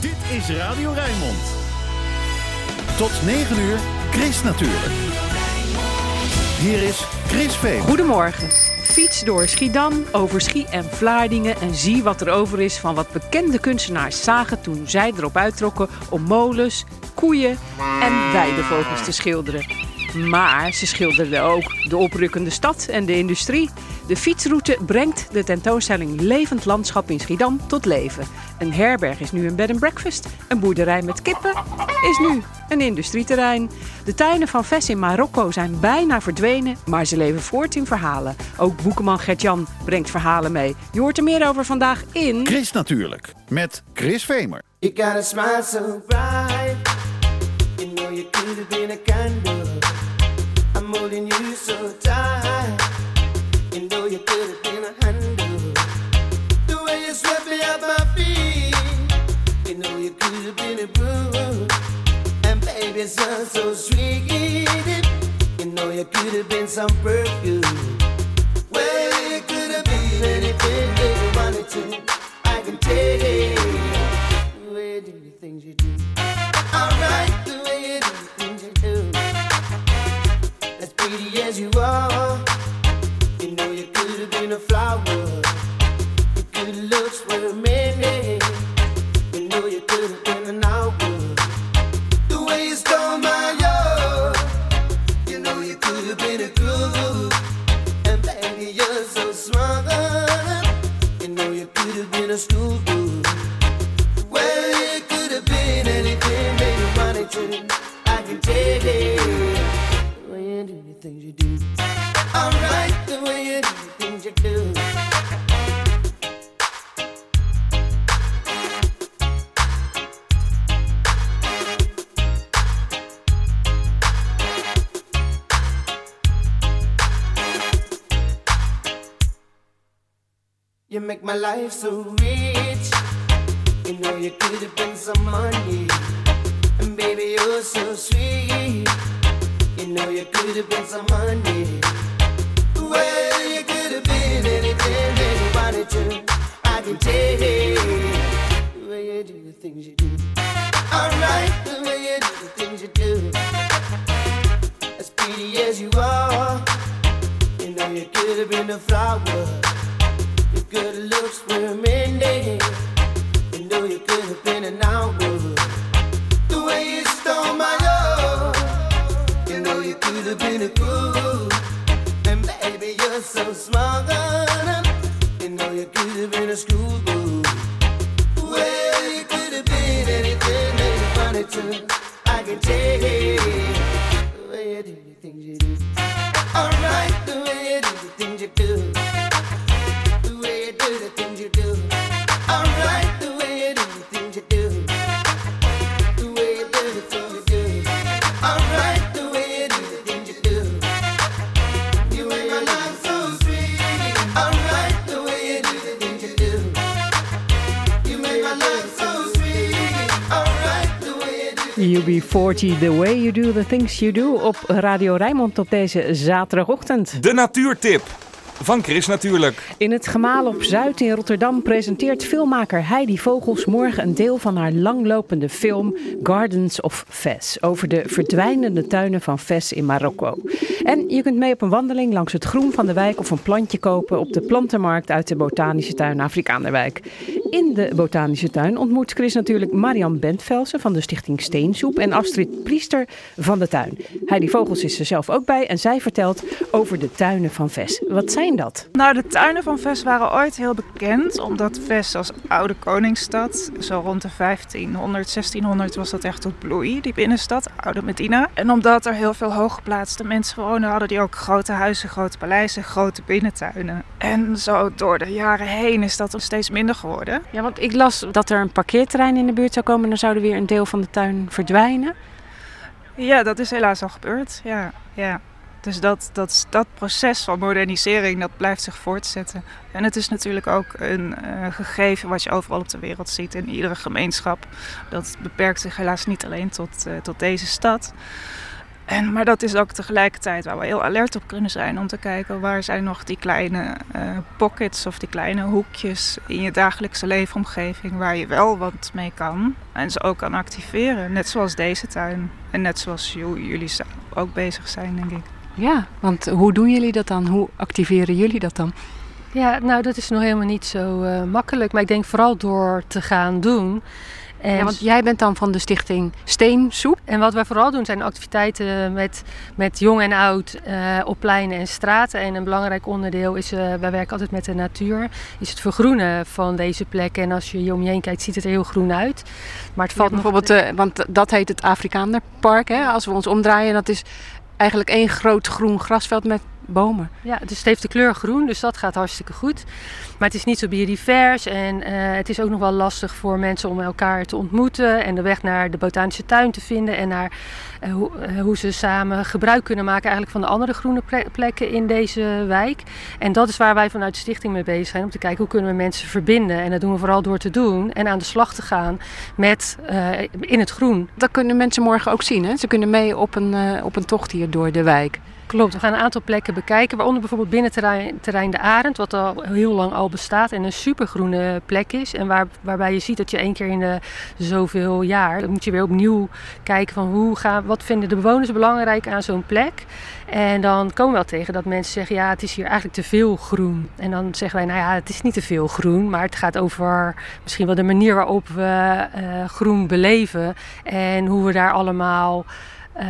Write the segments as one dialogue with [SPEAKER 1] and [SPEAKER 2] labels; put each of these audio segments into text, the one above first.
[SPEAKER 1] Dit is Radio Rijnmond. Tot 9 uur, Chris natuurlijk. Hier is Chris Veen.
[SPEAKER 2] Goedemorgen. Fiets door Schiedam, over Schie en Vlaardingen en zie wat er over is van wat bekende kunstenaars zagen toen zij erop uittrokken om molens, koeien en weidevogels te schilderen. Maar ze schilderden ook de oprukkende stad en de industrie. De fietsroute brengt de tentoonstelling Levend Landschap in Schiedam tot leven. Een herberg is nu een bed and breakfast. Een boerderij met kippen is nu een industrieterrein. De tuinen van Ves in Marokko zijn bijna verdwenen, maar ze leven voort in verhalen. Ook boekenman Gert-Jan brengt verhalen mee. Je hoort er meer over vandaag in...
[SPEAKER 1] Chris natuurlijk, met Chris Vemer.
[SPEAKER 3] You got a smile so bright. You know you could have been a candle. Holding you so tight. You know you could have been a handle. The way you swept me off my feet. You know you could have been a broom. And baby, it sounds so sweet. You know you could have been some perfume. Well, you could have been anything that you wanted to. I can tell the pretty as you are, you know you could have been a flower. Your good looks were many. You know you could have been an hour. The way you stole my heart, you know you could have been a groove. And baby, you're so smart. You know you could have been a schoolgirl. Well, you could have been anything wanted to. I can the way you do the things you do. The way you do the things you do. You make my life so rich. You know you could have been some money. And baby, you're so sweet. You know you could have been some money. Well, you could have been anything that you wanted to. I can tell the way you do the things you do. Alright, the way you do the things you do. As pretty as you are, you know you could have been a flower. Your good looks were many. You know you could have been an hour. Have been a groove. And baby, you're so smart. You know you could have been a schoolboy. Well, you could have been anything that you wanted to. I can tell the way you do the things you do. Alright, the way you do the things you do.
[SPEAKER 2] UB40, The Way You Do The Things You Do op Radio Rijnmond op deze zaterdagochtend.
[SPEAKER 4] De natuurtip. Van Chris natuurlijk.
[SPEAKER 2] In het Gemaal op Zuid in Rotterdam presenteert filmmaker Heidi Vogels morgen een deel van haar langlopende film Gardens of Fes over de verdwijnende tuinen van Fes in Marokko. En je kunt mee op een wandeling langs het groen van de wijk of een plantje kopen op de plantenmarkt uit de botanische tuin Afrikaanderwijk. In de botanische tuin ontmoet Chris natuurlijk Marian Bentvelsen van de stichting Steensoep en Astrid Priester van de tuin. Heidi Vogels is er zelf ook bij en zij vertelt over de tuinen van Ves. Wat zijn dat?
[SPEAKER 5] Nou, de tuinen van Ves waren ooit heel bekend, omdat Ves als oude koningsstad, zo rond de 1500, 1600 was dat echt tot bloei, die binnenstad, oude Medina. En omdat er heel veel hooggeplaatste mensen woonden, hadden die ook grote huizen, grote paleizen, grote binnentuinen. En zo door de jaren heen is dat steeds minder geworden.
[SPEAKER 2] Ja, want ik las dat er een parkeerterrein in de buurt zou komen en dan zouden weer een deel van de tuin verdwijnen.
[SPEAKER 5] Ja, dat is helaas al gebeurd. Ja, ja. Dus dat, dat, dat proces van modernisering, dat blijft zich voortzetten. En het is natuurlijk ook een eh, gegeven wat je overal op de wereld ziet, in iedere gemeenschap. Dat beperkt zich helaas niet alleen tot, eh, tot deze stad. En, maar dat is ook tegelijkertijd waar we heel alert op kunnen zijn om te kijken waar zijn nog die kleine eh, pockets of die kleine hoekjes in je dagelijkse leefomgeving waar je wel wat mee kan en ze ook kan activeren. Net zoals deze tuin en net zoals jullie ook bezig zijn, denk ik.
[SPEAKER 2] Ja, want hoe doen jullie dat dan? Hoe activeren jullie dat dan?
[SPEAKER 6] Ja, nou dat is nog helemaal niet zo uh, makkelijk. Maar ik denk vooral door te gaan doen.
[SPEAKER 2] En ja, want jij bent dan van de stichting Steensoep.
[SPEAKER 6] En wat wij vooral doen zijn activiteiten met, met jong en oud uh, op pleinen en straten. En een belangrijk onderdeel is, uh, wij werken altijd met de natuur, is het vergroenen van deze plekken. En als je hier om je heen kijkt, ziet het er heel groen uit.
[SPEAKER 2] Maar het valt bijvoorbeeld, uh, want dat heet het Afrikanerpark. Hè? Als we ons omdraaien, dat is eigenlijk één groot groen grasveld met bomen.
[SPEAKER 6] Ja, dus het heeft de kleur groen, dus dat gaat hartstikke goed. Maar het is niet zo biodivers en uh, het is ook nog wel lastig voor mensen om elkaar te ontmoeten en de weg naar de botanische tuin te vinden en naar uh, hoe, uh, hoe ze samen gebruik kunnen maken eigenlijk van de andere groene plekken in deze wijk. En dat is waar wij vanuit de stichting mee bezig zijn, om te kijken hoe kunnen we mensen verbinden. En dat doen we vooral door te doen en aan de slag te gaan met in het groen.
[SPEAKER 2] Dat kunnen mensen morgen ook zien, hè? Ze kunnen mee op een, op een tocht hier door de wijk.
[SPEAKER 6] Klopt, we gaan een aantal plekken bekijken, waaronder bijvoorbeeld binnenterrein terrein De Arend, wat al heel lang al bestaat en een supergroene plek is. En waar, waarbij je ziet dat je één keer in de zoveel jaar, dan moet je weer opnieuw kijken van hoe gaan, wat vinden de bewoners belangrijk aan zo'n plek. En dan komen we wel tegen dat mensen zeggen, ja het is hier eigenlijk te veel groen. En dan zeggen wij, nou ja het is niet te veel groen, maar het gaat over misschien wel de manier waarop we uh, groen beleven en hoe we daar allemaal... Uh,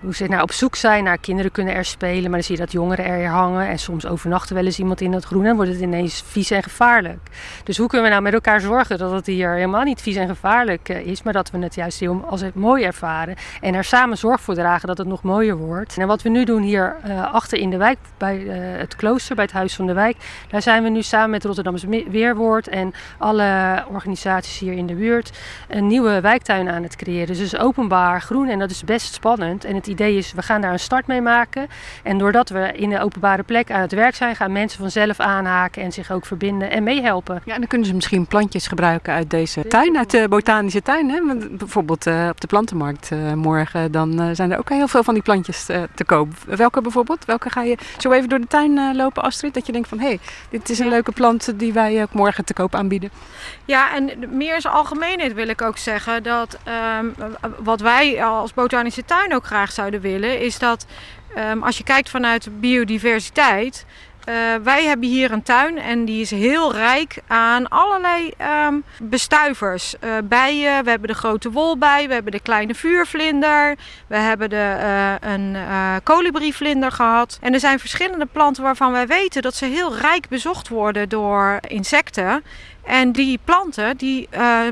[SPEAKER 6] hoe ze naar op zoek zijn naar kinderen kunnen er spelen, maar dan zie je dat jongeren er hangen en soms overnachten wel eens iemand in dat groen en wordt het ineens vies en gevaarlijk. Dus hoe kunnen we nou met elkaar zorgen dat het hier helemaal niet vies en gevaarlijk uh, is, maar dat we het juist heel als het mooi ervaren en er samen zorg voor dragen dat het nog mooier wordt. En wat we nu doen hier uh, achter in de wijk bij het klooster, bij het Huis van de Wijk, daar zijn we nu samen met Rotterdamse Weerwoord en alle organisaties hier in de buurt een nieuwe wijktuin aan het creëren. Dus het is openbaar groen en dat is best spannend. En het idee is, we gaan daar een start mee maken. En doordat we in de openbare plek aan het werk zijn, gaan mensen vanzelf aanhaken en zich ook verbinden en meehelpen.
[SPEAKER 2] Ja, en dan kunnen ze misschien plantjes gebruiken uit deze tuin, uit de botanische tuin. Hè? Bijvoorbeeld uh, op de plantenmarkt uh, morgen, dan uh, zijn er ook heel veel van die plantjes te koop. Welke bijvoorbeeld? Welke ga je zo even door de tuin lopen, Astrid? Dat je denkt van, hé, hey, dit is een ja. leuke plant die wij ook morgen te koop aanbieden.
[SPEAKER 7] Ja, en meer als algemeenheid wil ik ook zeggen dat um, wat wij als botanische tuin ook graag zouden willen, is dat um, als je kijkt vanuit biodiversiteit. Uh, wij hebben hier een tuin en die is heel rijk aan allerlei um, bestuivers. Uh, bijen, we hebben de grote wolbij, we hebben de kleine vuurvlinder, we hebben de, uh, een kolibrievlinder gehad. En er zijn verschillende planten waarvan wij weten dat ze heel rijk bezocht worden door insecten. En die planten die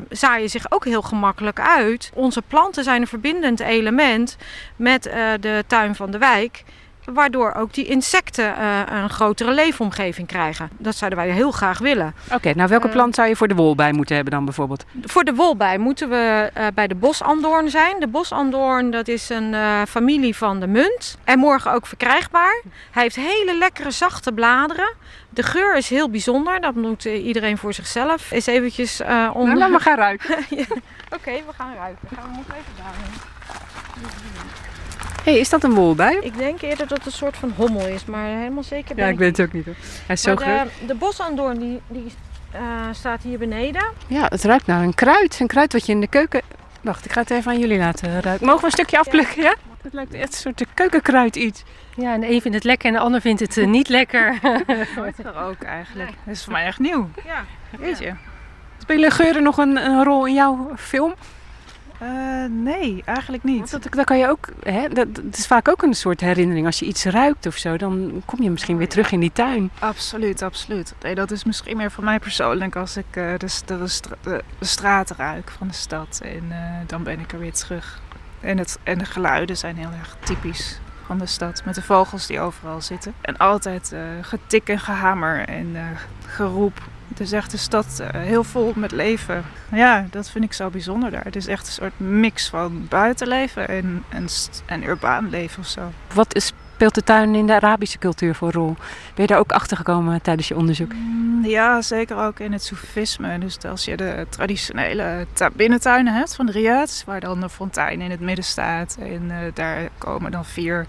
[SPEAKER 7] zaaien zich ook heel gemakkelijk uit. Onze planten zijn een verbindend element met de tuin van de wijk. Waardoor ook die insecten uh, een grotere leefomgeving krijgen. Dat zouden wij heel graag willen.
[SPEAKER 2] Oké, okay, nou welke plant zou je voor de wolbij moeten hebben dan bijvoorbeeld?
[SPEAKER 7] Voor de wolbij moeten we uh, bij de bosandoorn zijn. De bosandoorn dat is een uh, familie van de munt. En morgen ook verkrijgbaar. Hij heeft hele lekkere zachte bladeren. De geur is heel bijzonder. Dat moet iedereen voor zichzelf eens eventjes onder...
[SPEAKER 2] Nou, laat maar gaan ruiken.
[SPEAKER 7] ja. Oké, okay, we gaan ruiken. Gaan we nog even daarheen.
[SPEAKER 2] Hé, hey, is dat een wolbij?
[SPEAKER 7] Ik denk eerder dat het een soort van hommel is, maar helemaal zeker
[SPEAKER 2] Ja, ik weet het ook niet hoor. Hij is zo
[SPEAKER 7] groot. De, de bosandoorn die, die uh, staat hier beneden.
[SPEAKER 2] Ja, het ruikt naar een kruid. Een kruid wat je in de keuken... Wacht, ik ga het even aan jullie laten ruiken. Mogen we een stukje afplukken, ja? Het lijkt echt een soort keukenkruid iets.
[SPEAKER 6] Ja, en de een vindt het lekker en de ander vindt het uh, niet lekker.
[SPEAKER 5] Hoort er ook eigenlijk. Dat is voor mij echt nieuw.
[SPEAKER 7] Ja.
[SPEAKER 5] Weet je.
[SPEAKER 2] Spelen geuren nog een, een rol in jouw film?
[SPEAKER 5] Uh, nee, eigenlijk niet.
[SPEAKER 2] Dat, dat kan je ook, hè, dat, dat, is vaak ook een soort herinnering. Als je iets ruikt of zo, dan kom je misschien weer terug in die tuin.
[SPEAKER 5] Absoluut, absoluut. Nee, dat is misschien meer voor mij persoonlijk als ik uh, de, de, de, de, straat ruik van de stad. En uh, dan ben ik er weer terug. En, het, en de geluiden zijn heel erg typisch van de stad. Met de vogels die overal zitten. En altijd getik en gehamer en geroep is echt een stad uh, heel vol met leven. Ja, dat vind ik zo bijzonder daar. Het is echt een soort mix van buitenleven en, en, en urbaan leven of zo.
[SPEAKER 2] Wat is speelt de tuin in de Arabische cultuur voor rol? Ben je daar ook achter gekomen tijdens je onderzoek?
[SPEAKER 5] Mm, Ja, zeker ook in het Soefisme. Dus als je de traditionele binnentuinen hebt van de riads, waar dan de fontein in het midden staat. En eh, daar komen dan vier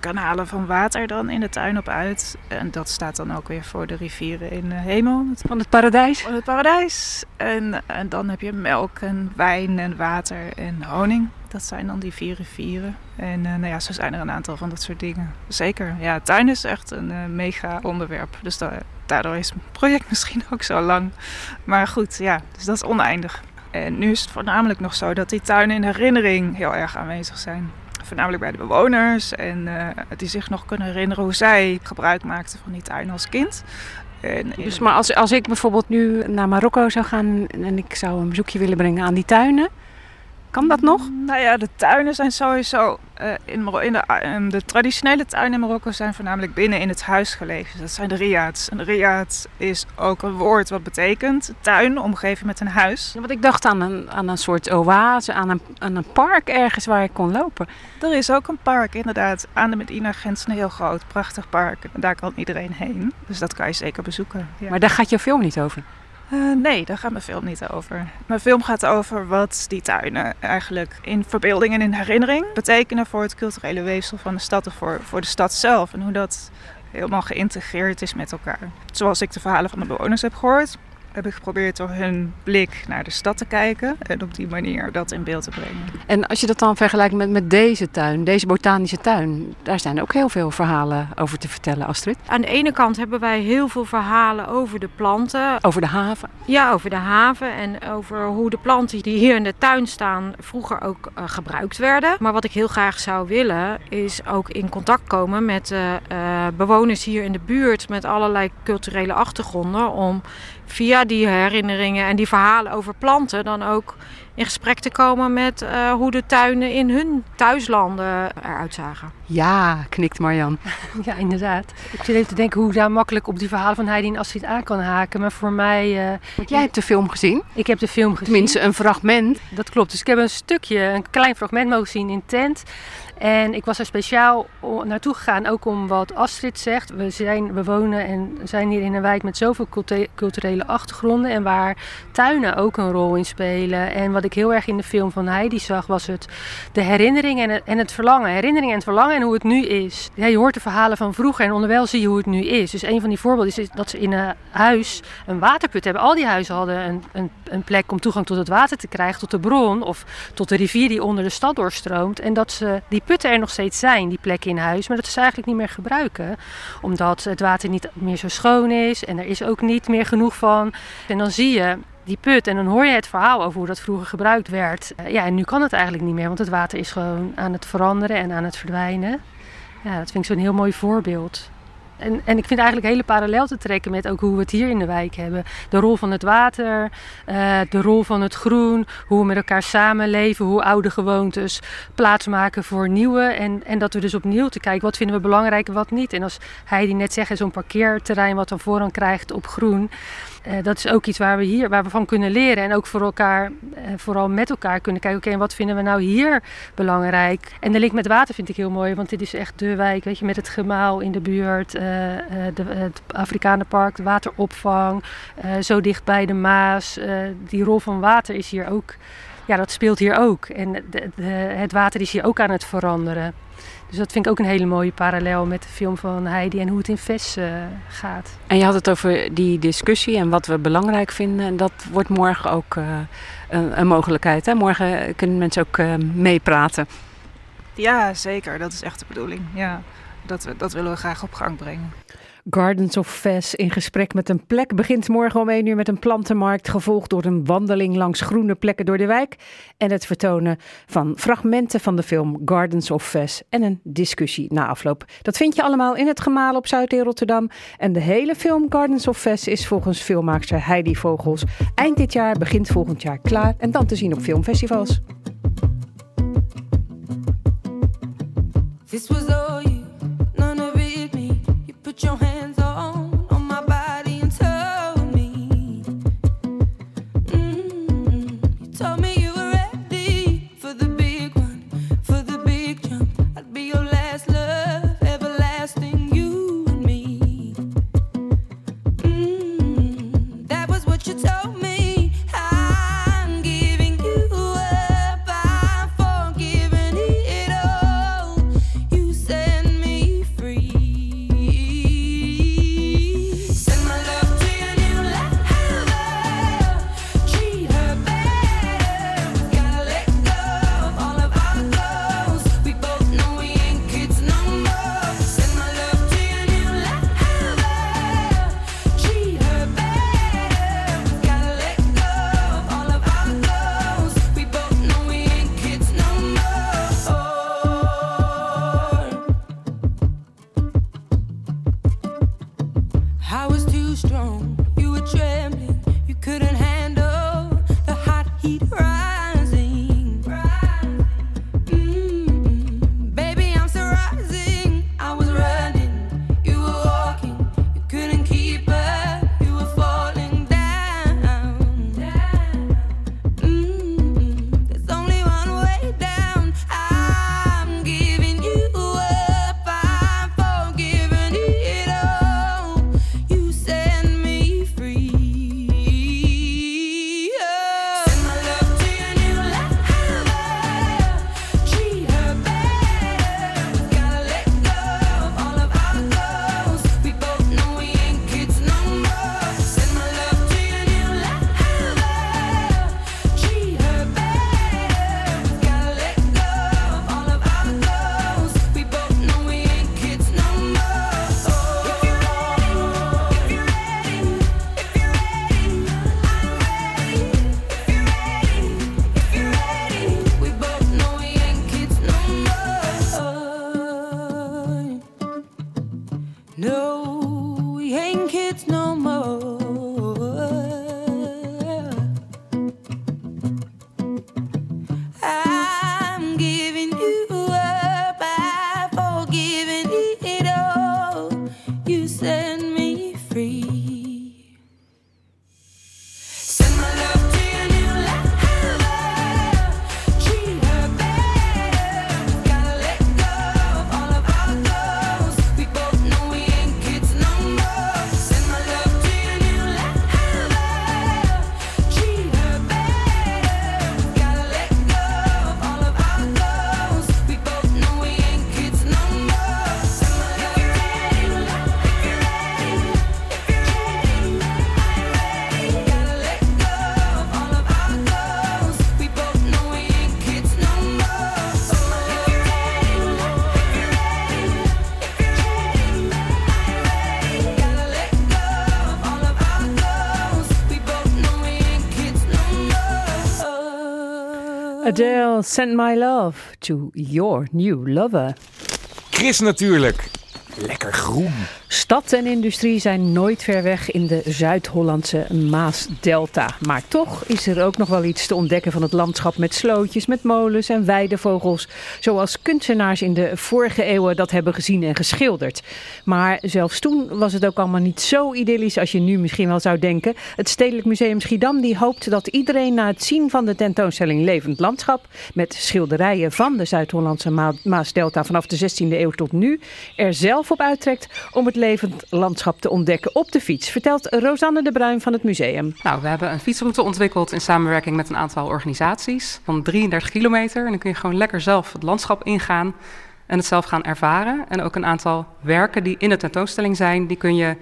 [SPEAKER 5] kanalen van water dan in de tuin op uit. En dat staat dan ook weer voor de rivieren in de hemel. Het
[SPEAKER 2] Van het paradijs?
[SPEAKER 5] van het paradijs. En, en dan heb je melk en wijn en water en honing. Dat zijn dan die vier rivieren. En eh, nou ja, zo zijn er een aantal van dat soort dingen. Zeker. Ja, tuin is echt een eh, mega onderwerp. Dus da- daardoor is het project misschien ook zo lang. Maar goed, ja, dus dat is oneindig. En nu is het voornamelijk nog zo dat die tuinen in herinnering heel erg aanwezig zijn. Voornamelijk bij de bewoners en eh, die zich nog kunnen herinneren hoe zij gebruik maakten van die tuin als kind. En
[SPEAKER 2] Dus maar als, als ik bijvoorbeeld nu naar Marokko zou gaan en ik zou een bezoekje willen brengen aan die tuinen, kan dat nog?
[SPEAKER 5] Nou ja, de tuinen zijn sowieso. eh, in, in de, eh, de traditionele tuinen in Marokko zijn voornamelijk binnen in het huis gelegen. Dat zijn de riads. En de riad is ook een woord wat betekent tuin, omgeven met een huis.
[SPEAKER 2] Want ik dacht aan een, aan een soort oase, aan een, aan een park ergens waar ik kon lopen.
[SPEAKER 5] Er is ook een park, inderdaad. Aan de Medina grens een heel groot, prachtig park. En daar kan iedereen heen. Dus dat kan je zeker bezoeken. Ja.
[SPEAKER 2] Maar daar gaat jouw film niet over.
[SPEAKER 5] Eh, nee, daar gaat mijn film niet over. Mijn film gaat over wat die tuinen eigenlijk in verbeelding en in herinnering betekenen voor het culturele weefsel van de stad of voor, voor de stad zelf. En hoe dat helemaal geïntegreerd is met elkaar. Zoals ik de verhalen van de bewoners heb gehoord, heb ik geprobeerd door hun blik naar de stad te kijken en op die manier dat in beeld te brengen.
[SPEAKER 2] En als je dat dan vergelijkt met, met deze tuin, deze botanische tuin, daar zijn ook heel veel verhalen over te vertellen, Astrid.
[SPEAKER 7] Aan de ene kant hebben wij heel veel verhalen over de planten.
[SPEAKER 2] Over de haven.
[SPEAKER 7] Ja, over de haven en over hoe de planten die hier in de tuin staan vroeger ook eh, gebruikt werden. Maar wat ik heel graag zou willen is ook in contact komen met eh, eh, bewoners hier in de buurt met allerlei culturele achtergronden. Om via die herinneringen en die verhalen over planten dan ook in gesprek te komen met eh, hoe de tuinen in hun thuislanden eruit zagen.
[SPEAKER 2] Ja, knikt Marjan.
[SPEAKER 6] Ja, inderdaad. Ik zit even te denken hoe ik daar makkelijk op die verhalen van Heidi en Astrid aan kan haken. Maar voor mij, eh,
[SPEAKER 2] Want jij hebt de film gezien,
[SPEAKER 6] ik heb de film gezien.
[SPEAKER 2] tenminste een fragment.
[SPEAKER 6] Dat klopt. Dus ik heb een stukje, een klein fragment mogen zien in tent. En ik was er speciaal naartoe gegaan, ook om wat Astrid zegt. We, zijn, we wonen en zijn hier in een wijk met zoveel culturele achtergronden. En waar tuinen ook een rol in spelen. En wat ik heel erg in de film van Heidi zag, was het de herinnering en het, en het verlangen. Herinnering en het verlangen en hoe het nu is. Ja, je hoort de verhalen van vroeger en onderwijl zie je hoe het nu is. Dus een van die voorbeelden is dat ze in een huis een waterput hebben. Al die huizen hadden een, een, een plek om toegang tot het water te krijgen, tot de bron of tot de rivier die onder de stad doorstroomt. En dat ze die putten er nog steeds zijn, die plekken in huis, maar dat ze eigenlijk niet meer gebruiken. Omdat het water niet meer zo schoon is en er is ook niet meer genoeg van. En dan zie je die put en dan hoor je het verhaal over hoe dat vroeger gebruikt werd. Eh, Ja, en nu kan het eigenlijk niet meer, want het water is gewoon aan het veranderen en aan het verdwijnen. Ja, dat vind ik zo'n heel mooi voorbeeld. En, en ik vind eigenlijk hele parallel te trekken met ook hoe we het hier in de wijk hebben. De rol van het water, eh, de rol van het groen, hoe we met elkaar samenleven, hoe oude gewoontes plaatsmaken voor nieuwe. En, en dat we dus opnieuw te kijken, wat vinden we belangrijk en wat niet. En als Heidi net zegt, zo'n parkeerterrein wat dan voorrang krijgt op groen. eh, dat is ook iets waar we hier waar we van kunnen leren. En ook voor elkaar, eh, vooral met elkaar kunnen kijken, oké, wat vinden we nou hier belangrijk? En de link met water vind ik heel mooi, want dit is echt de wijk, weet je, met het gemaal in de buurt, de, het Afrikanenpark, de wateropvang, eh, zo dicht bij de Maas. eh, die rol van water is hier ook, ja, dat speelt hier ook. En de, de- het water is hier ook aan het veranderen. Dus dat vind ik ook een hele mooie parallel met de film van Heidi en hoe het in Ves eh, gaat.
[SPEAKER 2] En je had het over die discussie en wat we belangrijk vinden. En dat wordt morgen ook eh, een, een mogelijkheid. Hè? Morgen kunnen mensen ook eh, meepraten.
[SPEAKER 5] Ja, zeker. Dat is echt de bedoeling. Ja, dat, dat willen we graag op gang brengen.
[SPEAKER 2] Gardens of Ves in gesprek met een plek begint morgen om 1 uur met een plantenmarkt, gevolgd door een wandeling langs groene plekken door de wijk en het vertonen van fragmenten van de film Gardens of Ves en een discussie na afloop. Dat vind je allemaal in het gemaal op Zuid in Rotterdam en de hele film Gardens of Ves is volgens filmmaakster Heidi Vogels eind dit jaar, begint volgend jaar klaar en dan te zien op filmfestivals.
[SPEAKER 8] This was all you,
[SPEAKER 2] Adele, send my love to your new lover.
[SPEAKER 4] Chris natuurlijk. Lekker groen.
[SPEAKER 2] Stad en industrie zijn nooit ver weg in de Zuid-Hollandse Maasdelta. Maar toch is er ook nog wel iets te ontdekken van het landschap met slootjes, met molens en weidevogels. Zoals kunstenaars in de vorige eeuwen dat hebben gezien en geschilderd. Maar zelfs toen was het ook allemaal niet zo idyllisch als je nu misschien wel zou denken. Het Stedelijk Museum Schiedam die hoopt dat iedereen na het zien van de tentoonstelling Levend Landschap met schilderijen van de Zuid-Hollandse Ma- Maasdelta vanaf de 16e eeuw tot nu er zelf op uittrekt om het levend landschap te ontdekken op de fiets, vertelt Rosanne de Bruin van het museum.
[SPEAKER 9] Nou, we hebben een fietsroute ontwikkeld in samenwerking met een aantal organisaties van 33 kilometer. En dan kun je gewoon lekker zelf het landschap ingaan en het zelf gaan ervaren. En ook een aantal werken die in de tentoonstelling zijn, die kun je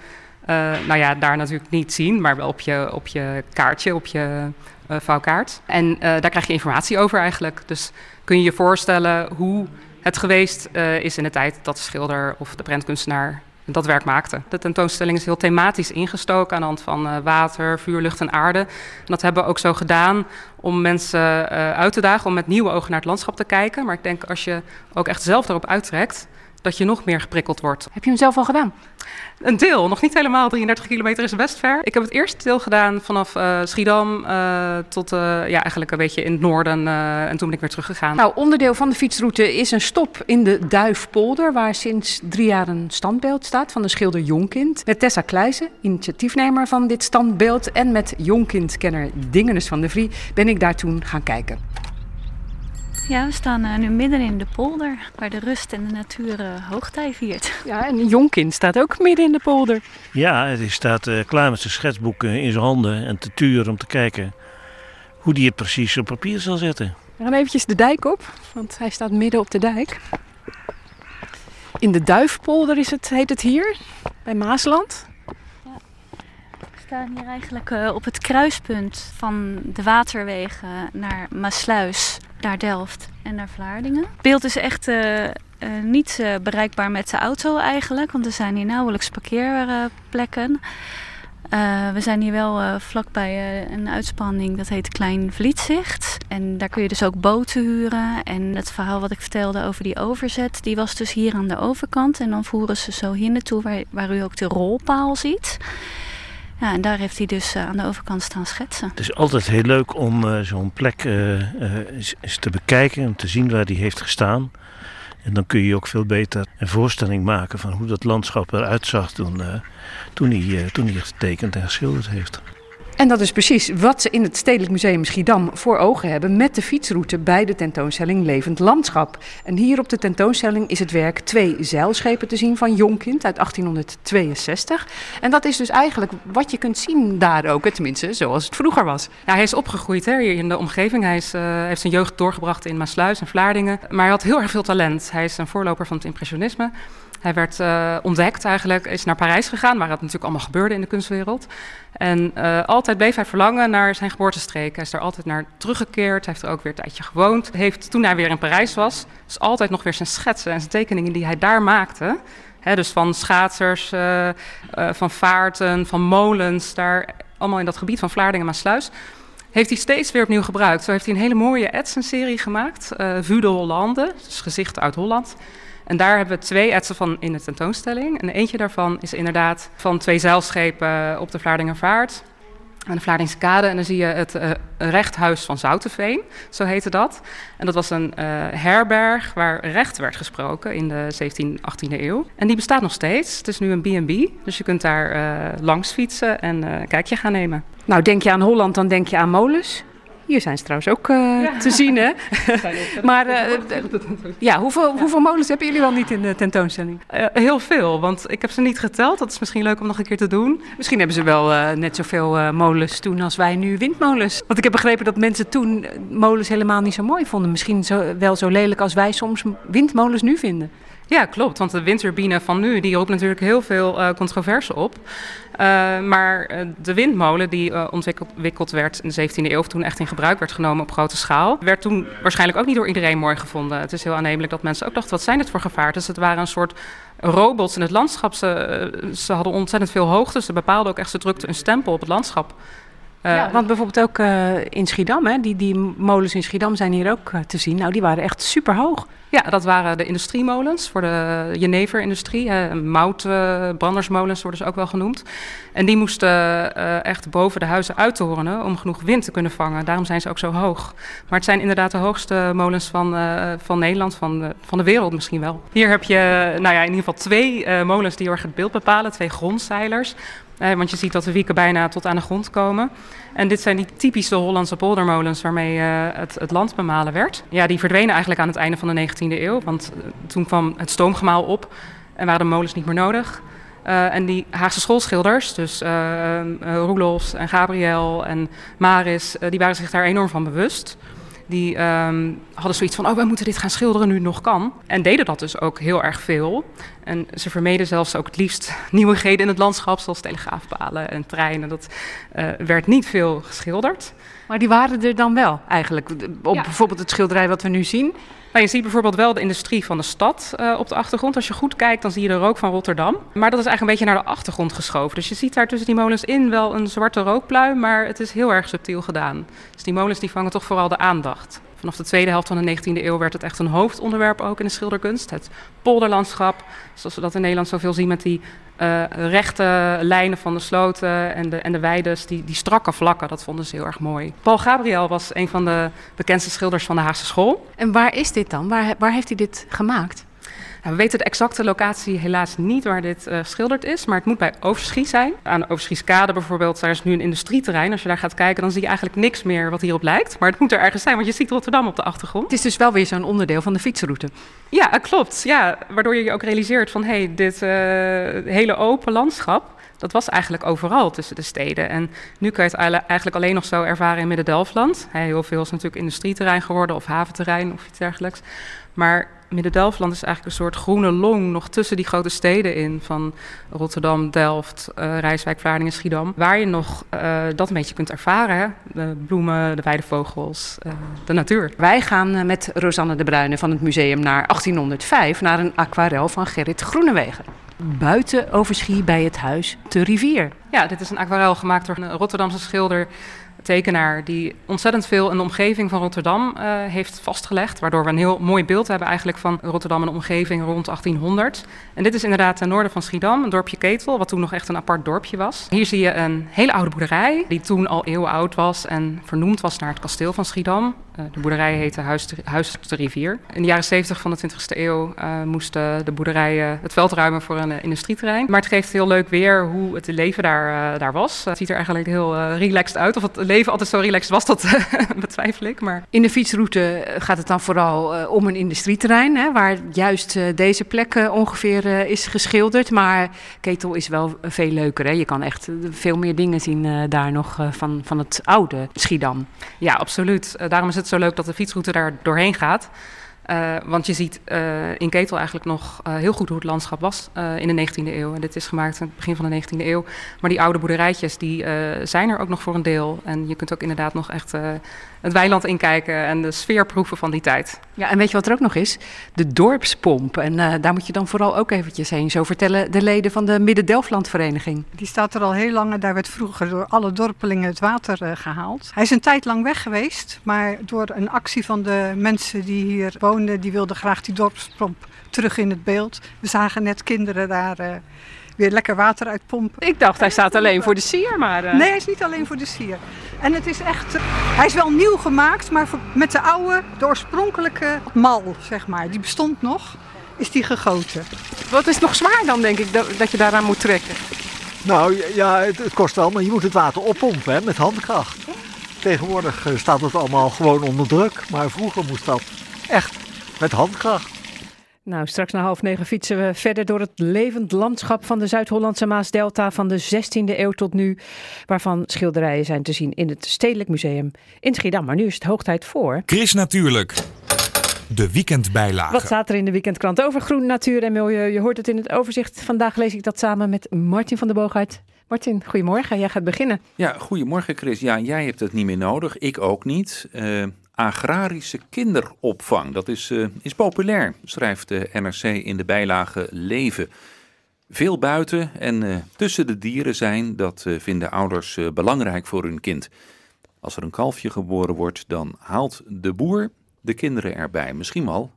[SPEAKER 9] eh, nou ja, daar natuurlijk niet zien, maar wel op je, op je kaartje, op je eh, vouwkaart. En eh, daar krijg je informatie over eigenlijk. Dus kun je je voorstellen hoe het geweest is in de tijd dat de schilder of de prentkunstenaar dat werk maakte. De tentoonstelling is heel thematisch ingestoken aan de hand van eh, water, vuur, lucht en aarde. En dat hebben we ook zo gedaan om mensen eh, uit te dagen om met nieuwe ogen naar het landschap te kijken. Maar ik denk als je ook echt zelf erop uittrekt, dat je nog meer geprikkeld wordt.
[SPEAKER 2] Heb je hem zelf al gedaan?
[SPEAKER 9] Een deel, nog niet helemaal. 33 kilometer is best ver. Ik heb het eerste deel gedaan vanaf eh, Schiedam eh, tot eh, ja, eigenlijk een beetje in het noorden. en toen ben ik weer teruggegaan.
[SPEAKER 2] Nou, onderdeel van de fietsroute is een stop in de Duifpolder, waar sinds drie jaar een standbeeld staat van de schilder Jonkind. Met Tessa Kleijzen, initiatiefnemer van dit standbeeld, en met Jonkind-kenner Dingenes van de Vrie ben ik daar toen gaan kijken.
[SPEAKER 10] Ja, we staan eh, nu midden in de polder, waar de rust en de natuur eh, hoogtij viert.
[SPEAKER 2] Ja, en Jonkind staat ook midden in de polder.
[SPEAKER 11] Ja, hij staat eh, klaar met zijn schetsboek in zijn handen en te turen om te kijken hoe hij het precies op papier zal zetten.
[SPEAKER 2] We gaan eventjes de dijk op, want hij staat midden op de dijk. In de Duifpolder is het, heet het hier, bij Maasland.
[SPEAKER 10] Staan hier eigenlijk eh, op het kruispunt van de waterwegen naar Maasluis, naar Delft en naar Vlaardingen. Het beeld is echt eh, niet bereikbaar met de auto eigenlijk, want er zijn hier nauwelijks parkeerplekken. We zijn hier wel vlakbij een uitspanning, dat heet Klein Vlietzicht. En daar kun je dus ook boten huren. En het verhaal wat ik vertelde over die overzet, die was dus hier aan de overkant. En dan voeren ze zo hier naartoe, waar, waar u ook de rolpaal ziet. Ja, en daar heeft hij dus eh, aan de overkant staan schetsen.
[SPEAKER 11] Het is altijd heel leuk om eh, zo'n plek eh, eens, eens te bekijken, om te zien waar die heeft gestaan. En dan kun je ook veel beter een voorstelling maken van hoe dat landschap eruit zag toen, toen, hij, toen hij het getekend en geschilderd heeft.
[SPEAKER 2] En dat is precies wat ze in het Stedelijk Museum Schiedam voor ogen hebben met de fietsroute bij de tentoonstelling Levend Landschap. En hier op de tentoonstelling is het werk Twee zeilschepen te zien van Jonkind uit 1862. En dat is dus eigenlijk wat je kunt zien daar ook, tenminste zoals het vroeger was.
[SPEAKER 9] Ja, hij is opgegroeid hè, hier in de omgeving. Hij eh, heeft zijn jeugd doorgebracht in Maasluis en Vlaardingen. Maar hij had heel erg veel talent. Hij is een voorloper van het impressionisme. Hij werd eh, ontdekt eigenlijk, is naar Parijs gegaan, waar het natuurlijk allemaal gebeurde in de kunstwereld. En eh, altijd bleef hij verlangen naar zijn geboortestreek. Hij is daar altijd naar teruggekeerd. Hij heeft er ook weer een tijdje gewoond. Heeft, toen hij weer in Parijs was, dus altijd nog weer zijn schetsen en zijn tekeningen die hij daar maakte. Dus van schaatsers, eh, van vaarten, van molens, daar allemaal in dat gebied van Vlaardingen en Maasluis. Heeft hij steeds weer opnieuw gebruikt. Zo heeft hij een hele mooie Edson-serie gemaakt, eh Vue de Hollande, dus gezicht uit Holland. En daar hebben we twee etsen van in de tentoonstelling. En eentje daarvan is inderdaad van twee zeilschepen op de Vlaardingervaart. Aan de Vlaardingse kade. En dan zie je het eh, rechthuis van Zoutenveen, zo heette dat. En dat was een eh, herberg waar recht werd gesproken in de 17e, 18e eeuw. En die bestaat nog steeds. Het is nu een B&B, dus je kunt daar eh, langs fietsen en een kijkje gaan nemen.
[SPEAKER 2] Nou, denk je aan Holland, dan denk je aan molens. Hier zijn ze trouwens ook eh, te zien, hè? maar eh, ja, hoeveel, hoeveel molens hebben jullie wel niet in de tentoonstelling?
[SPEAKER 9] Eh, heel veel, want ik heb ze niet geteld. Dat is misschien leuk om nog een keer te doen.
[SPEAKER 2] Misschien hebben ze wel eh, net zoveel eh, molens toen als wij nu windmolens. Want ik heb begrepen dat mensen toen eh, molens helemaal niet zo mooi vonden. Misschien zo, wel zo lelijk als wij soms windmolens nu vinden.
[SPEAKER 9] Ja, klopt. Want de windturbine van nu die roept natuurlijk heel veel eh controverse op. Eh, maar eh, de windmolen die ontwikkeld werd in de 17e eeuw, toen echt in gebruik werd genomen op grote schaal, werd toen waarschijnlijk ook niet door iedereen mooi gevonden. Het is heel aannemelijk dat mensen ook dachten, wat zijn dit voor gevaartes? Het waren een soort robots in het landschap. Ze, ze hadden ontzettend veel hoogte. Ze bepaalden ook echt, ze drukten een stempel op het landschap. Eh,
[SPEAKER 2] ja, want bijvoorbeeld ook eh, in Schiedam, hè, die, die molens in Schiedam zijn hier ook eh, te zien. Nou, die waren echt super hoog.
[SPEAKER 9] Ja, dat waren de industriemolens voor de jeneverindustrie. Uh, mout, uh, brandersmolens worden ze ook wel genoemd. En die moesten echt boven de huizen uittorenen om genoeg wind te kunnen vangen. Daarom zijn ze ook zo hoog. Maar het zijn inderdaad de hoogste molens van, van Nederland, van de, van de wereld misschien wel. Hier heb je nou ja, in ieder geval twee molens die heel erg het beeld bepalen. Twee grondzeilers. Want je ziet dat de wieken bijna tot aan de grond komen. En dit zijn die typische Hollandse poldermolens waarmee uh, het, land bemalen werd. Ja, die verdwenen eigenlijk aan het einde van de 19e eeuw, want uh, toen kwam het stoomgemaal op en waren de molens niet meer nodig. Uh, en die Haagse schoolschilders, dus Roelofs en Gabriel en Maris, die waren zich daar enorm van bewust. Die um, hadden zoiets van, oh, wij moeten dit gaan schilderen nu het nog kan. En deden dat dus ook heel erg veel. En ze vermeden zelfs ook het liefst nieuwigheden in het landschap, zoals telegraafpalen en treinen. Dat uh, werd niet veel geschilderd.
[SPEAKER 2] Maar die waren er dan wel eigenlijk? Op ja. bijvoorbeeld het schilderij wat we nu zien.
[SPEAKER 9] Nou, je ziet bijvoorbeeld wel de industrie van de stad uh, op de achtergrond. Als je goed kijkt, dan zie je de rook van Rotterdam. Maar dat is eigenlijk een beetje naar de achtergrond geschoven. Dus je ziet daar tussen die molens in wel een zwarte rookpluim, maar het is heel erg subtiel gedaan. Dus die molens die vangen toch vooral de aandacht. Vanaf de tweede helft van de 19e eeuw werd het echt een hoofdonderwerp ook in de schilderkunst. Het polderlandschap, zoals we dat in Nederland zoveel zien met die uh, rechte lijnen van de sloten en de, en de weides, die, die strakke vlakken, dat vonden ze heel erg mooi. Paul Gabriel was een van de bekendste schilders van de Haagse school.
[SPEAKER 2] En waar is dit dan? Waar, waar heeft hij dit gemaakt?
[SPEAKER 9] Nou, we weten de exacte locatie helaas niet waar dit uh, geschilderd is, maar het moet bij Overschie zijn. Aan de Overschieskade bijvoorbeeld, daar is nu een industrieterrein. Als je daar gaat kijken, dan zie je eigenlijk niks meer wat hierop lijkt. Maar het moet er ergens zijn, want je ziet Rotterdam op de achtergrond.
[SPEAKER 2] Het is dus wel weer zo'n onderdeel van de fietsroute.
[SPEAKER 9] Ja, klopt. Ja, waardoor je je ook realiseert van, hé, hey, dit uh, hele open landschap, dat was eigenlijk overal tussen de steden. En nu kun je het eigenlijk alleen nog zo ervaren in Midden-Delfland. Heel veel is natuurlijk industrieterrein geworden of haventerrein of iets dergelijks. Maar Midden-Delfland is eigenlijk een soort groene long nog tussen die grote steden in. Van Rotterdam, Delft, uh, Rijswijk, Vlaardingen, Schiedam. Waar je nog uh, dat een beetje kunt ervaren. Hè? De bloemen, de weidevogels, uh, de natuur.
[SPEAKER 2] Wij gaan met Rosanne de Bruyne van het museum naar 1805. Naar een aquarel van Gerrit Groenewegen. Buiten Overschie bij het huis te rivier.
[SPEAKER 9] Ja, dit is een aquarel gemaakt door een Rotterdamse schilder tekenaar die ontzettend veel in de omgeving van Rotterdam uh, heeft vastgelegd. Waardoor we een heel mooi beeld hebben eigenlijk van Rotterdam en de omgeving rond 1800. En dit is inderdaad ten noorden van Schiedam, een dorpje Ketel, wat toen nog echt een apart dorpje was. Hier zie je een hele oude boerderij, die toen al eeuwen oud was en vernoemd was naar het kasteel van Schiedam. Uh, de boerderij heette Huis Huis de Rivier. In de jaren 70 van de 20e eeuw uh, moesten de boerderijen het veld ruimen voor een industrieterrein. Maar het geeft heel leuk weer hoe het leven daar, daar was. het ziet er eigenlijk heel relaxed uit. Of het leven altijd zo relaxed was, dat betwijfel ik. Maar...
[SPEAKER 2] In de fietsroute gaat het dan vooral om een industrieterrein, hè, waar juist deze plek ongeveer is geschilderd. Maar Ketel is wel veel leuker. Hè? Je kan echt veel meer dingen zien daar nog van, van het oude Schiedam.
[SPEAKER 9] Ja, absoluut. daarom is het zo leuk dat de fietsroute daar doorheen gaat. Uh, want je ziet uh, in Ketel eigenlijk nog uh, heel goed hoe het landschap was in de 19e eeuw. En dit is gemaakt in het begin van de 19e eeuw. Maar die oude boerderijtjes die, zijn er ook nog voor een deel. En je kunt ook inderdaad nog echt het weiland inkijken en de sfeer proeven van die tijd.
[SPEAKER 2] Ja, en weet je wat er ook nog is? De dorpspomp. En daar moet je dan vooral ook eventjes heen. Zo vertellen de leden van de Midden-Delfland-vereniging.
[SPEAKER 12] Die staat er al heel lang en daar werd vroeger door alle dorpelingen het water gehaald. Hij is een tijd lang weg geweest, maar door een actie van de mensen die hier wonen, die wilden graag die dorpspomp terug in het beeld. We zagen net kinderen daar uh, weer lekker water uitpompen.
[SPEAKER 2] Ik dacht, hij staat alleen voor de sier, maar... Uh...
[SPEAKER 12] Nee, hij is niet alleen voor de sier. En het is echt... Uh, hij is wel nieuw gemaakt, maar met de oude, de oorspronkelijke mal, zeg maar. Die bestond nog, is die gegoten.
[SPEAKER 2] Wat is nog zwaar dan, denk ik, dat, dat je daaraan moet trekken?
[SPEAKER 13] Nou ja, het, het, kost wel, maar je moet het water oppompen hè, met handkracht. Tegenwoordig staat het allemaal gewoon onder druk, maar vroeger moest dat echt met handkracht.
[SPEAKER 2] Nou, straks na half negen fietsen we verder door het levend landschap van de Zuid-Hollandse Maasdelta van de 16e eeuw tot nu, waarvan schilderijen zijn te zien in het Stedelijk Museum in Schiedam. Maar nu is het hoog tijd voor...
[SPEAKER 14] Chris Natuurlijk. De weekendbijlage.
[SPEAKER 2] Wat staat er in de weekendkrant over groen, natuur en milieu? Je hoort het in het overzicht. Vandaag lees ik dat samen met Martin van der Boogaard. Martin, goedemorgen. Jij gaat beginnen.
[SPEAKER 15] Ja, goedemorgen Chris. Ja, jij hebt het niet meer nodig. Ik ook niet. Uh, agrarische kinderopvang. Dat is, uh, is populair, schrijft de NRC in de bijlage Leven. Veel buiten en eh, tussen de dieren zijn, dat eh, vinden ouders eh, belangrijk voor hun kind. Als er een kalfje geboren wordt, dan haalt de boer de kinderen erbij. Misschien wel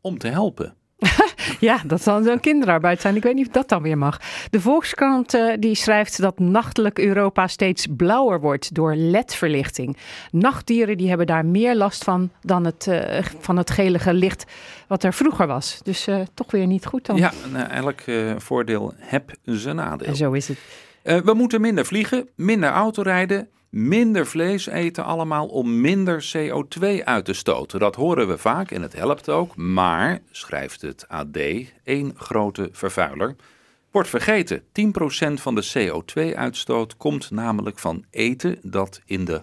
[SPEAKER 15] om te helpen.
[SPEAKER 2] Ja, dat zal zo'n kinderarbeid zijn. Ik weet niet of dat dan weer mag. De Volkskrant eh, die schrijft dat nachtelijk Europa steeds blauwer wordt door ledverlichting. Nachtdieren die hebben daar meer last van dan het, eh, van het gelige licht wat er vroeger was. Dus eh, toch weer niet goed dan.
[SPEAKER 15] Ja, nou, elk voordeel heb zijn nadeel.
[SPEAKER 2] En zo is het.
[SPEAKER 15] We moeten minder vliegen, minder autorijden, minder vlees eten allemaal om minder CO2 uit te stoten. Dat horen we vaak en het helpt ook. Maar, schrijft het AD, één grote vervuiler, wordt vergeten. 10% van de CO2-uitstoot komt namelijk van eten dat in de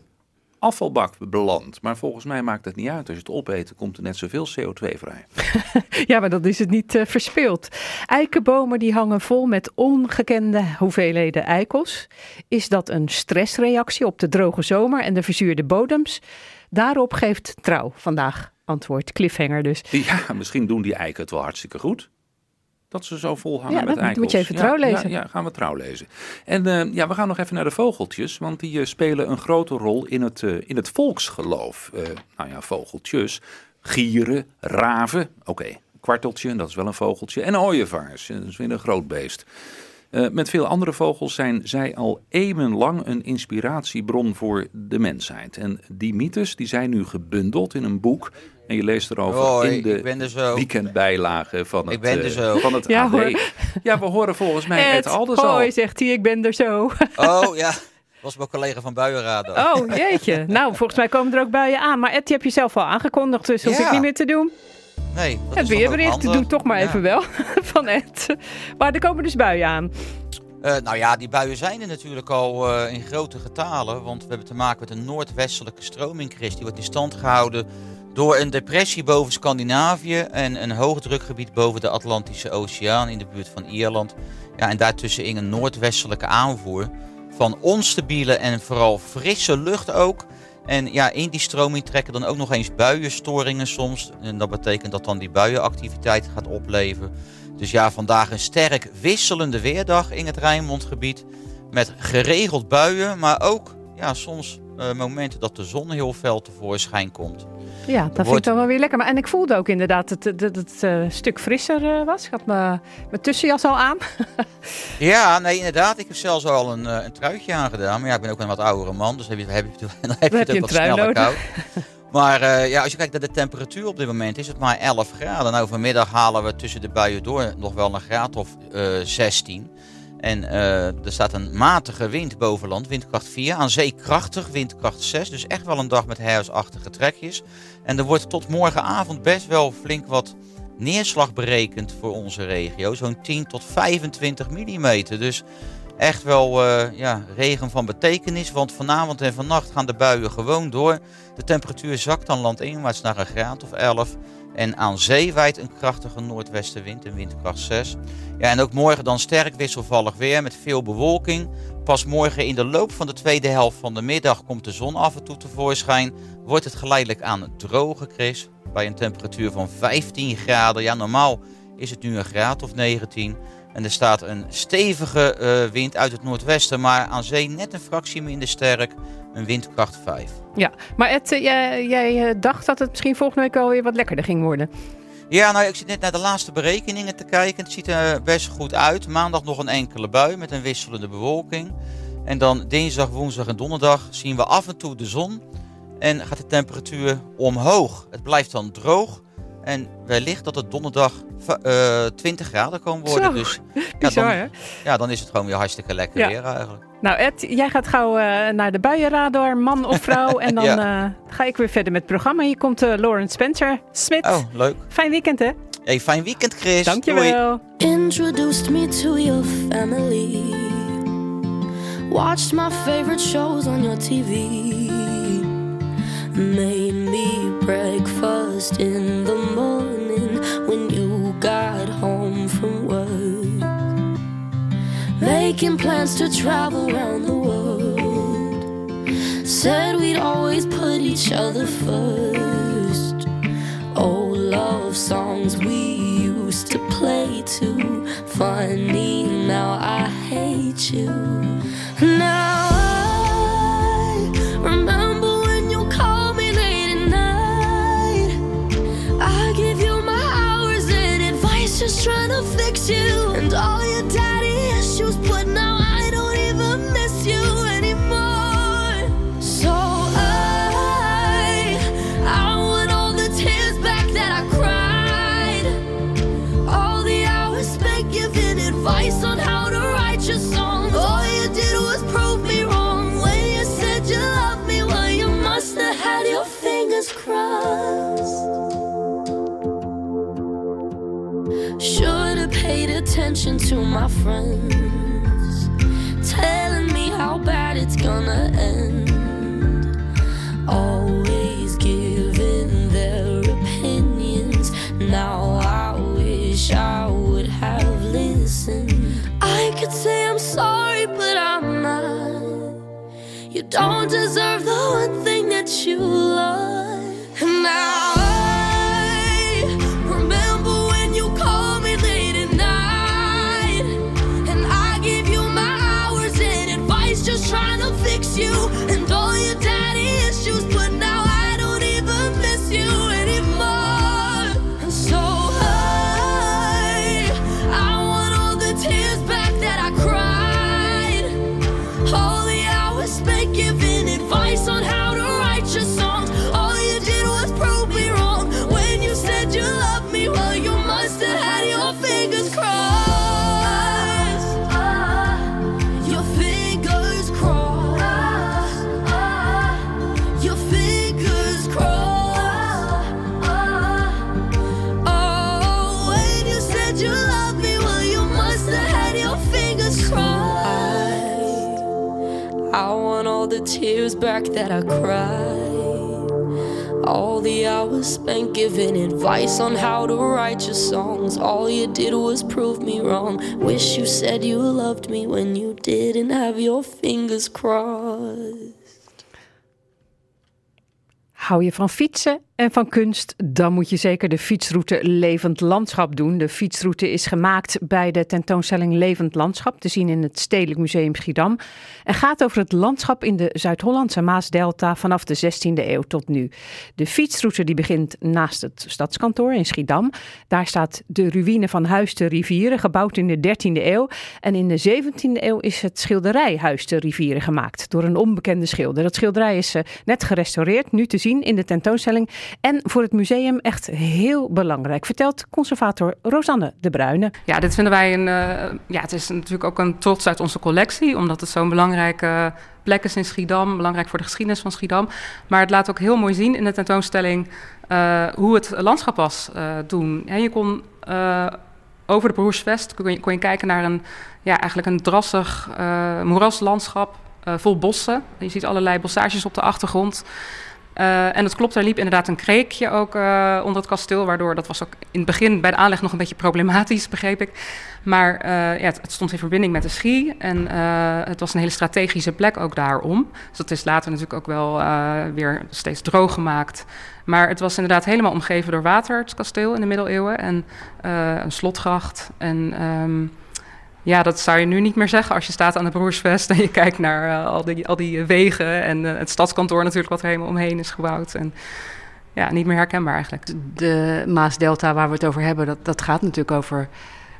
[SPEAKER 15] afvalbak belandt. Maar volgens mij maakt het niet uit. Als je het opeet, komt er net zoveel CO2 vrij.
[SPEAKER 2] Ja, maar dat is het niet eh, verspeeld. Eikenbomen die hangen vol met ongekende hoeveelheden eikels. Is dat een stressreactie op de droge zomer en de verzuurde bodems? Daarop geeft Trouw vandaag antwoord. Cliffhanger dus.
[SPEAKER 15] Ja, misschien doen die eiken het wel hartstikke goed. Dat ze zo vol hangen
[SPEAKER 2] Ja,
[SPEAKER 15] met eikels.
[SPEAKER 2] moet je even trouw lezen.
[SPEAKER 15] Ja, ja, gaan we trouw lezen. En eh, ja, we gaan nog even naar de vogeltjes, want die eh, spelen een grote rol in het, eh, in het volksgeloof. Nou ja, vogeltjes, gieren, raven, oké, kwarteltje, dat is wel een vogeltje, en ooievaars, dat is weer een groot beest. Eh, met veel andere vogels zijn zij al eeuwenlang een inspiratiebron voor de mensheid. En die mythes die zijn nu gebundeld in een boek. En je leest erover
[SPEAKER 16] Hoi,
[SPEAKER 15] in de
[SPEAKER 16] ik ben er zo.
[SPEAKER 15] weekendbijlage van het,
[SPEAKER 16] Ik ben er
[SPEAKER 15] eh,
[SPEAKER 16] zo.
[SPEAKER 15] van het
[SPEAKER 2] Ja,
[SPEAKER 15] AD.
[SPEAKER 2] hoor.
[SPEAKER 15] Ja, we horen volgens mij
[SPEAKER 2] Ed,
[SPEAKER 15] het al dus al.
[SPEAKER 2] hoi, zegt hij, ik ben er zo.
[SPEAKER 16] Oh ja, was mijn collega van Buienraden.
[SPEAKER 2] Oh, jeetje. Nou, volgens mij komen er ook buien aan. Maar Ed, die heb je zelf al aangekondigd, dus hoef
[SPEAKER 16] Ja.
[SPEAKER 2] ik niet meer te doen.
[SPEAKER 16] Nee, dat
[SPEAKER 2] Het weerbericht
[SPEAKER 16] handig?
[SPEAKER 2] doe toch maar
[SPEAKER 16] Ja.
[SPEAKER 2] even wel van Ed. Maar er komen dus buien aan.
[SPEAKER 16] Eh, nou ja, die buien zijn er natuurlijk al eh, in grote getalen. Want we hebben te maken met een noordwestelijke stroming, Chris. Die wordt in stand gehouden door een depressie boven Scandinavië en een hoogdrukgebied boven de Atlantische Oceaan in de buurt van Ierland. Ja, en daartussenin een noordwestelijke aanvoer van onstabiele en vooral frisse lucht ook. En ja, in die stroming trekken dan ook nog eens buienstoringen soms. En dat betekent dat dan die buienactiviteit gaat opleveren. Dus ja, vandaag een sterk wisselende weerdag in het Rijnmondgebied. Met geregeld buien, maar ook ja, soms eh, momenten dat de zon heel fel tevoorschijn komt.
[SPEAKER 2] Ja, dat vind ik dan wel weer lekker. Maar, en ik voelde ook inderdaad dat het, dat het eh, stuk frisser eh, was. Ik had mijn mijn tussenjas al aan.
[SPEAKER 16] Ja, nee, inderdaad. Ik heb zelfs al een, een truitje aangedaan. Maar ja, ik ben ook een wat oudere man, dus heb je, heb je, dan heb je het wat sneller koud. Maar ja, als je kijkt naar de temperatuur op dit moment, is het maar 11 graden. Nou, vanmiddag halen we tussen de buien door nog wel een graad of eh 16. En eh, er staat een matige wind boven land, windkracht 4. Aan zee krachtig, windkracht 6. Dus echt wel een dag met herfstachtige trekjes. En er wordt tot morgenavond best wel flink wat neerslag berekend voor onze regio. Zo'n 10 tot 25 mm. Dus echt wel eh, ja, regen van betekenis. Want vanavond en vannacht gaan de buien gewoon door. De temperatuur zakt dan landinwaarts naar een graad of 11. En aan zee waait een krachtige noordwestenwind, een windkracht 6. Ja, en ook morgen dan sterk wisselvallig weer met veel bewolking. Pas morgen in de loop van de tweede helft van de middag komt de zon af en toe tevoorschijn. Wordt het geleidelijk aan droge, Chris. Bij een temperatuur van 15 graden. Ja, normaal is het nu een graad of 19. En er staat een stevige eh, wind uit het noordwesten, maar aan zee net een fractie minder sterk. Een windkracht 5.
[SPEAKER 2] Ja, maar Ed, eh, jij, jij eh, dacht dat het misschien volgende week alweer wat lekkerder ging worden.
[SPEAKER 16] Ja, nou, ik zit net naar de laatste berekeningen te kijken. Het ziet er best goed uit. Maandag nog een enkele bui met een wisselende bewolking. En dan dinsdag, woensdag en donderdag zien we af en toe de zon. En gaat de temperatuur omhoog. Het blijft dan droog. En wellicht dat het donderdag eh 20 graden kan worden.
[SPEAKER 2] Zo,
[SPEAKER 16] dus
[SPEAKER 2] bizar,
[SPEAKER 16] ja,
[SPEAKER 2] hè?
[SPEAKER 16] dan, ja, dan is het gewoon weer hartstikke lekker
[SPEAKER 2] Ja.
[SPEAKER 16] weer eigenlijk.
[SPEAKER 2] Nou Ed, jij gaat gauw eh, naar de buienradar, man of vrouw. En dan
[SPEAKER 16] Ja.
[SPEAKER 2] eh, ga ik weer verder met het programma. Hier komt eh Lawrence Spencer Smit.
[SPEAKER 16] Oh, leuk.
[SPEAKER 2] Fijn weekend hè?
[SPEAKER 16] Hey, fijn weekend Chris.
[SPEAKER 2] Dankjewel.
[SPEAKER 8] Introduced me to your family. Watched my favorite shows on your TV. Made me breakfast in the morning when you got home from work. Making plans to travel around the world. Said we'd always put each other first. Old love songs we used to play too. Funny, now I hate you. Attention to my friends, telling me how bad it's gonna end. Always giving their opinions. Now I wish I would have listened. I could say I'm sorry, but I'm not. You don't deserve the one thing that you love. Now the tears back that I cried. All the hours spent giving advice on how to write your songs. All you did was prove me wrong. Wish you said you loved me when you didn't have your fingers crossed.
[SPEAKER 2] Hou je van fietsen en van kunst, dan moet je zeker de fietsroute Levend Landschap doen. De fietsroute is gemaakt bij de tentoonstelling Levend Landschap, te zien in het Stedelijk Museum Schiedam. En gaat over het landschap in de Zuid-Hollandse Maasdelta vanaf de 16e eeuw tot nu. De fietsroute die begint naast het stadskantoor in Schiedam. Daar staat de ruïne van Huis de Rivieren, gebouwd in de 13e eeuw. En in de 17e eeuw is het schilderij Huis de Rivieren gemaakt door een onbekende schilder. Dat schilderij is eh, net gerestaureerd, nu te zien in de tentoonstelling. En voor het museum echt heel belangrijk, vertelt conservator Rosanne de Bruyne.
[SPEAKER 9] Ja, dit vinden wij een. eh, ja, het is natuurlijk ook een trots uit onze collectie, omdat het zo'n belangrijke plek is in Schiedam, belangrijk voor de geschiedenis van Schiedam. Maar het laat ook heel mooi zien in de tentoonstelling eh, hoe het landschap was eh, toen. En je kon over de Broersvest kon je, kon je kijken naar een, ja, eigenlijk een drassig moeraslandschap vol bossen. Je ziet allerlei bossages op de achtergrond. Eh, en het klopt, er liep inderdaad een kreekje ook eh, onder het kasteel, waardoor dat was ook in het begin bij de aanleg nog een beetje problematisch, begreep ik. Maar eh, ja, het, stond in verbinding met de Schie en het was een hele strategische plek ook daarom. Dus dat is later natuurlijk ook wel weer steeds droog gemaakt. Maar het was inderdaad helemaal omgeven door water, het kasteel in de middeleeuwen, en een slotgracht. En ehm, ja, dat zou je nu niet meer zeggen als je staat aan de Broersvest en je kijkt naar eh, al, die, al die wegen en eh, het stadskantoor natuurlijk wat er helemaal omheen is gebouwd. En ja, niet meer herkenbaar eigenlijk.
[SPEAKER 2] De Maasdelta waar we het over hebben, dat, dat gaat natuurlijk over,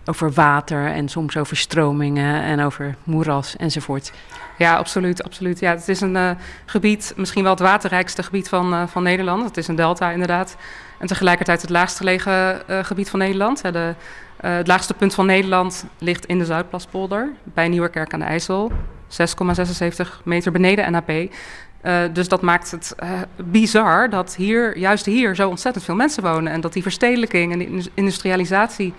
[SPEAKER 2] over water en soms over stromingen en over moeras enzovoort.
[SPEAKER 9] Ja, absoluut, absoluut. Ja, het is een eh, gebied, misschien wel het waterrijkste gebied van, van Nederland. Het is een delta inderdaad. En tegelijkertijd het laagst gelegen gebied van Nederland. Ja, de, eh, het laagste punt van Nederland ligt in de Zuidplaspolder, bij Nieuwerkerk aan de IJssel. 6,76 meter beneden NAP. Eh, dus dat maakt het eh, bizar dat hier, juist hier, zo ontzettend veel mensen wonen. En dat die verstedelijking en die industrialisatie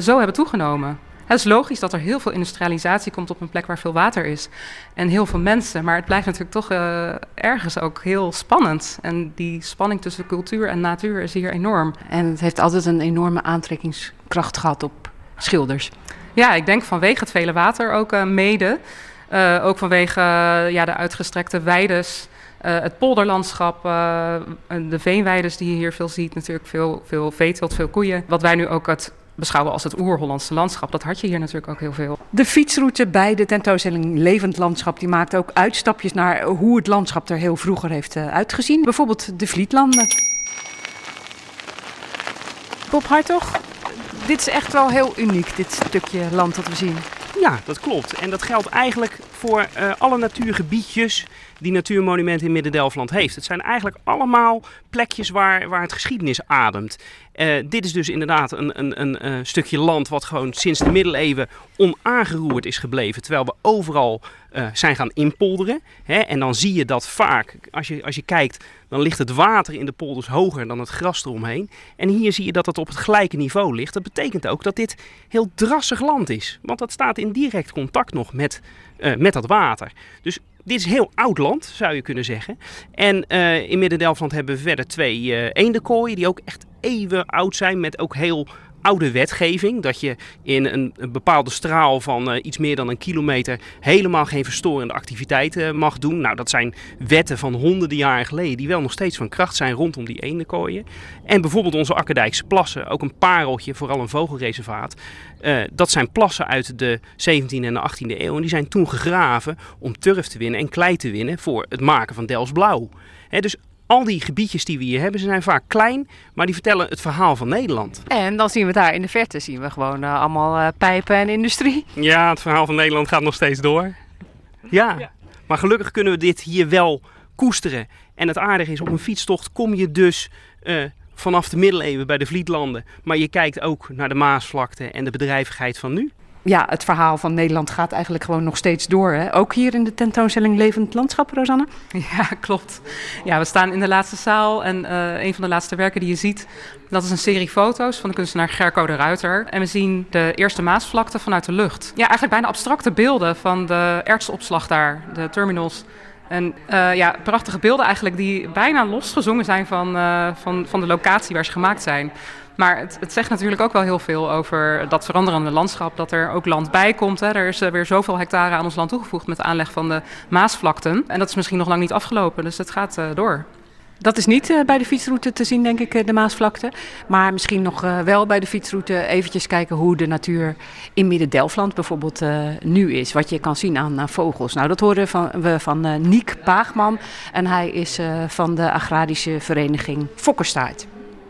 [SPEAKER 9] zo hebben toegenomen. Het is logisch dat er heel veel industrialisatie komt op een plek waar veel water is. En heel veel mensen. Maar het blijft natuurlijk toch ergens ook heel spannend. En die spanning tussen cultuur en natuur is hier enorm.
[SPEAKER 2] En het heeft altijd een enorme aantrekkingskracht gehad op schilders.
[SPEAKER 9] Ja, ik denk vanwege het vele water ook eh, mede. Eh, ook vanwege eh, ja, de uitgestrekte weides. het polderlandschap, de veenweides die je hier veel ziet, natuurlijk veel, veel veeteelt, veel koeien. Wat wij nu ook het beschouwen als het oer-Hollandse landschap. Dat had je hier natuurlijk ook heel veel.
[SPEAKER 2] De fietsroute bij de tentoonstelling Levend Landschap die maakt ook uitstapjes naar hoe het landschap er heel vroeger heeft uitgezien. Bijvoorbeeld de Vlietlanden. Bob Hartog, dit is echt wel heel uniek, dit stukje land dat we zien.
[SPEAKER 17] Ja, dat klopt. En dat geldt eigenlijk voor eh, alle natuurgebiedjes die Natuurmonument in Midden-Delfland heeft. Het zijn eigenlijk allemaal plekjes waar, waar het geschiedenis ademt. Eh, dit is dus inderdaad een, een, een, eh, stukje land wat gewoon sinds de middeleeuwen onaangeroerd is gebleven. Terwijl we overal uh, zijn gaan inpolderen. Hè? En dan zie je dat vaak, als je, als je kijkt, dan ligt het water in de polders hoger dan het gras eromheen. En hier zie je dat het op het gelijke niveau ligt. Dat betekent ook dat dit heel drassig land is. Want dat staat in direct contact nog met, met dat water. Dus dit is heel oud land, zou je kunnen zeggen. En uh, in Midden-Delfland hebben we verder twee uh, eendenkooien die ook echt eeuwen oud zijn met ook heel oude wetgeving. Dat je in een, bepaalde straal van uh, iets meer dan een kilometer helemaal geen verstorende activiteiten mag doen. Nou, dat zijn wetten van honderden jaren geleden die wel nog steeds van kracht zijn rondom die eendenkooien. En bijvoorbeeld onze Akkerdijkse plassen, ook een pareltje, vooral een vogelreservaat. Uh, dat zijn plassen uit de 17e en de 18e eeuw. En die zijn toen gegraven om turf te winnen en klei te winnen voor het maken van Delfts Blauw. He, dus al die gebiedjes die we hier hebben, ze zijn vaak klein, maar die vertellen het verhaal van Nederland.
[SPEAKER 2] En dan zien we daar in de verte zien we gewoon uh, allemaal uh, pijpen en industrie.
[SPEAKER 17] Ja, het verhaal van Nederland gaat nog steeds door. Ja. ja, maar gelukkig kunnen we dit hier wel koesteren. En het aardige is, op een fietstocht kom je dus uh, vanaf de middeleeuwen bij de Vlietlanden. Maar je kijkt ook naar de Maasvlakte en de bedrijvigheid van nu
[SPEAKER 2] ja, het verhaal van Nederland gaat eigenlijk gewoon nog steeds door. Hè? Ook hier in de tentoonstelling Levend Landschap, Rosanne?
[SPEAKER 9] Ja, klopt. Ja, we staan in de laatste zaal en uh, een van de laatste werken die je ziet, dat is een serie foto's van de kunstenaar Gerco de Ruiter. En we zien de eerste Maasvlakte vanuit de lucht. Ja, eigenlijk bijna abstracte beelden van de ertsopslag daar, de terminals. En uh, ja, prachtige beelden eigenlijk die bijna losgezongen zijn van, uh, van, van de locatie waar ze gemaakt zijn. Maar het, het, zegt natuurlijk ook wel heel veel over dat veranderende landschap. Dat er ook land bij komt. Hè. Er is weer zoveel hectare aan ons land toegevoegd met de aanleg van de Maasvlakten. En dat is misschien nog lang niet afgelopen. Dus het gaat uh, door.
[SPEAKER 2] Dat is niet uh, bij de fietsroute te zien, denk ik, de Maasvlakte. Maar misschien nog wel bij de fietsroute eventjes kijken hoe de natuur in Midden-Delfland bijvoorbeeld nu is. Wat je kan zien aan vogels. Nou, dat horen van, we van Niek Paagman. En hij is van de agrarische vereniging Fokkerstaart.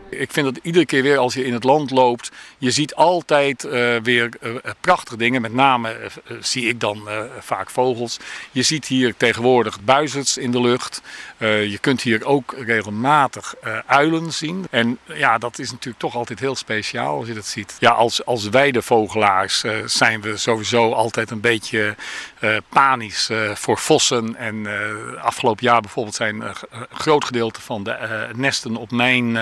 [SPEAKER 18] Ik vind dat iedere keer weer als je in het land loopt, je ziet altijd uh, weer uh, prachtige dingen. Met name uh, zie ik dan vaak vogels. Je ziet hier tegenwoordig buizerds in de lucht. Je kunt hier ook regelmatig uilen zien. En ja, dat is natuurlijk toch altijd heel speciaal als je dat ziet. Ja, als, als weidevogelaars zijn we sowieso altijd een beetje panisch voor vossen. En afgelopen jaar bijvoorbeeld zijn een groot gedeelte van de nesten op mijn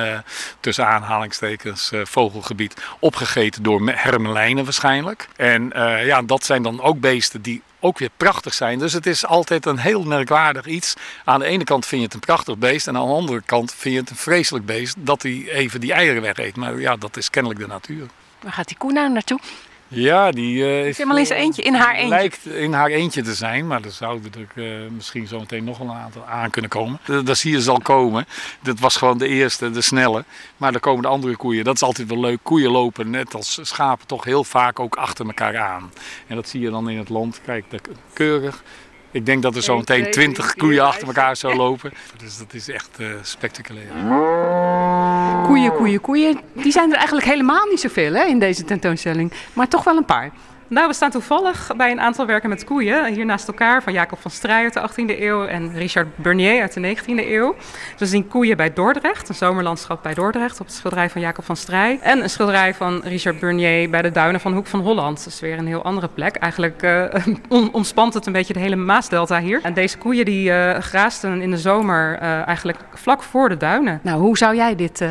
[SPEAKER 18] tussen aanhalingstekens vogelgebied opgegeten door hermelijnen waarschijnlijk. En ja, dat zijn dan ook beesten die ook weer prachtig zijn. Dus het is altijd een heel merkwaardig iets. Aan de ene kant vind je het een prachtig beest en aan de andere kant vind je het een vreselijk beest dat hij even die eieren weg eet. Maar ja, dat is kennelijk de natuur.
[SPEAKER 2] Waar gaat die koe nou naartoe?
[SPEAKER 18] Ja, die uh,
[SPEAKER 2] is helemaal in zijn eentje, in haar eentje.
[SPEAKER 18] Lijkt in haar eentje te zijn, maar er zouden er uh, misschien zo meteen nog wel een aantal aan kunnen komen. Dat zie je zal komen. Dat was gewoon de eerste, de snelle. Maar dan komen de andere koeien. Dat is altijd wel leuk. Koeien lopen net als schapen toch heel vaak ook achter elkaar aan. En dat zie je dan in het land. Kijk, keurig. Ik denk dat er zo meteen twintig koeien achter elkaar zo lopen. Dus dat is echt uh, spectaculair.
[SPEAKER 2] Koeien, koeien, koeien. Die zijn er eigenlijk helemaal niet zoveel hè, in deze tentoonstelling. Maar toch wel een paar.
[SPEAKER 9] Nou, we staan toevallig bij een aantal werken met koeien. Hier naast elkaar van Jacob van Strij uit de 18e eeuw en Richard Bernier uit de 19e eeuw. Dus we zien koeien bij Dordrecht, een zomerlandschap bij Dordrecht op het schilderij van Jacob van Strij. En een schilderij van Richard Bernier bij de duinen van Hoek van Holland. Dat is weer een heel andere plek. Eigenlijk uh, omspant het een beetje de hele Maasdelta hier. En deze koeien die uh, graasten in de zomer uh, eigenlijk vlak voor de duinen.
[SPEAKER 2] Nou, hoe zou jij dit,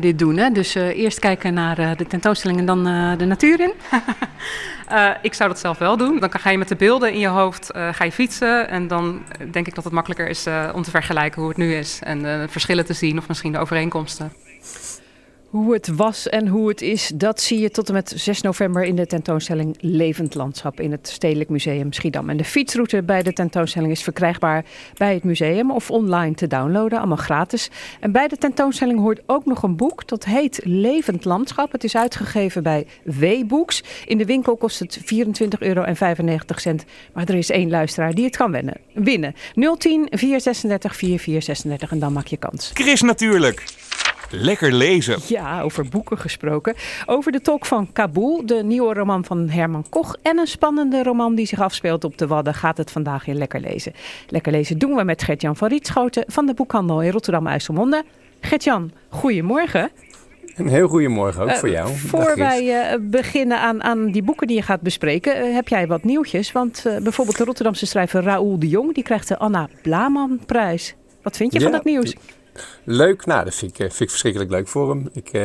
[SPEAKER 2] dit doen? Hè? Dus eerst kijken naar de tentoonstelling en dan de natuur in?
[SPEAKER 9] Uh, ik zou dat zelf wel doen. Dan ga je met de beelden in je hoofd uh, ga je fietsen. En dan denk ik dat het makkelijker is om te vergelijken hoe het nu is. En de verschillen te zien of misschien de overeenkomsten.
[SPEAKER 2] Hoe het was en hoe het is, dat zie je tot en met 6 november in de tentoonstelling Levend Landschap in het Stedelijk Museum Schiedam. En de fietsroute bij de tentoonstelling is verkrijgbaar bij het museum of online te downloaden, allemaal gratis. En bij de tentoonstelling hoort ook nog een boek, dat heet Levend Landschap. Het is uitgegeven bij W-Books. In de winkel kost het 24,95 euro, maar er is één luisteraar die het kan winnen. winnen. 010 436 4436 en dan maak je kans.
[SPEAKER 14] Chris natuurlijk. Lekker lezen.
[SPEAKER 2] Ja, over boeken gesproken. Over de tolk van Kabul, de nieuwe roman van Herman Koch. En een spannende roman die zich afspeelt op de Wadden. Gaat het vandaag in Lekker Lezen. Lekker Lezen doen we met Gert-Jan van Rietschoten van de boekhandel in Rotterdam-IJsselmonde. Gert-Jan, goedemorgen.
[SPEAKER 19] Een heel goedemorgen ook
[SPEAKER 2] Uh,
[SPEAKER 19] voor jou.
[SPEAKER 2] Voor wij eh, beginnen aan, aan die boeken die je gaat bespreken, eh, heb jij wat nieuwtjes. Want eh, bijvoorbeeld de Rotterdamse schrijver Raoul de Jong, die krijgt de Anna Blaman-prijs. Wat vind je van dat nieuws?
[SPEAKER 19] Leuk, nou dat vind ik, eh, vind ik verschrikkelijk leuk voor hem. Ik, eh,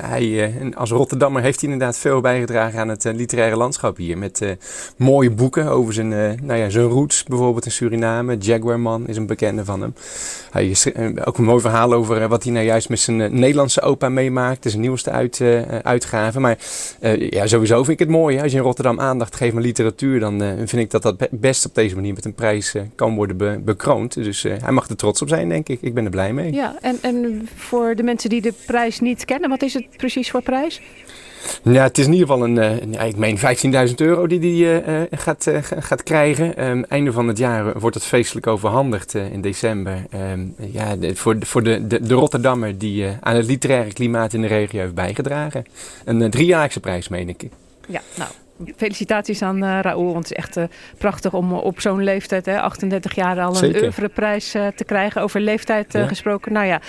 [SPEAKER 19] hij, eh, als Rotterdammer heeft hij inderdaad veel bijgedragen aan het literaire landschap hier. Met mooie boeken over zijn, nou ja, zijn roots, bijvoorbeeld in Suriname. Jaguarman is een bekende van hem. Hij is ook een mooi verhaal over wat hij nou juist met zijn Nederlandse opa meemaakt. Is zijn nieuwste uit, uitgave. Maar ja, sowieso vind ik het mooi. Als je in Rotterdam aandacht geeft aan literatuur, dan vind ik dat dat be- best op deze manier met een prijs kan worden be- bekroond. Dus hij mag er trots op zijn, denk ik. Ik ben er blij mee.
[SPEAKER 2] Ja, en, voor de mensen die de prijs niet kennen, wat is het precies voor prijs?
[SPEAKER 19] Ja, het is in ieder geval een, eh, ja, ik meen 15.000 euro die hij eh, eh, gaat, ga- gaat krijgen. Ehm, einde van het jaar wordt het feestelijk overhandigd in december. Ehm, ja, voor, de, voor de, de, de Rotterdammer die aan het literaire klimaat in de regio heeft bijgedragen. Een driejaarlijkse prijs, meen ik.
[SPEAKER 2] Ja, nou. Felicitaties aan eh Raoul, want het is echt eh, prachtig om eh, op zo'n leeftijd, hè, 38 jaar, al een oeuvreprijs te krijgen. Over leeftijd
[SPEAKER 19] Ja.
[SPEAKER 2] gesproken. Nou ja,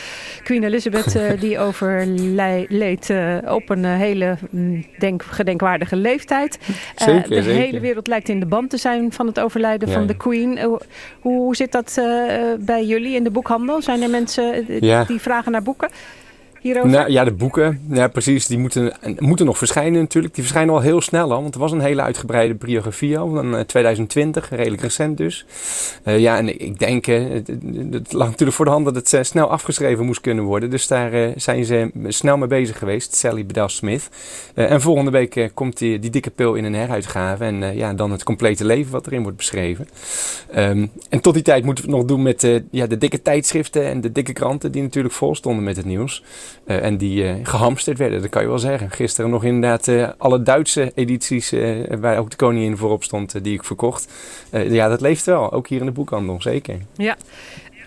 [SPEAKER 2] Queen Elizabeth die overleed op een hele mm, denk, gedenkwaardige leeftijd.
[SPEAKER 19] Zeker,
[SPEAKER 2] de
[SPEAKER 19] zeker.
[SPEAKER 2] hele wereld lijkt in de band te zijn van het overlijden
[SPEAKER 19] Ja,
[SPEAKER 2] van de. Queen. Hoe, hoe zit dat bij jullie in de boekhandel? Zijn er mensen
[SPEAKER 19] Ja.
[SPEAKER 2] die vragen naar boeken
[SPEAKER 19] Nou, ja, de boeken, ja, precies, die moeten, moeten nog verschijnen natuurlijk. Die verschijnen al heel snel al, want er was een hele uitgebreide biografie al van eh, 2020, redelijk recent dus. Eh, ja, en ik denk, eh, het, lag natuurlijk voor de hand dat het eh, snel afgeschreven moest kunnen worden. Dus daar eh, zijn ze snel mee bezig geweest, Sally Bedell Smith. Eh, en volgende week eh, komt die, dikke pil in een heruitgave en eh, ja, dan het complete leven wat erin wordt beschreven. Ehm, en tot die tijd moeten we het nog doen met eh, ja, de dikke tijdschriften en de dikke kranten die natuurlijk vol stonden met het nieuws. Eh, en die eh, gehamsterd werden, dat kan je wel zeggen. Gisteren nog inderdaad eh, alle Duitse edities, waar ook de koningin voorop stond, die ik verkocht. Ja, dat leeft wel, ook hier in de boekhandel, zeker.
[SPEAKER 2] Ja.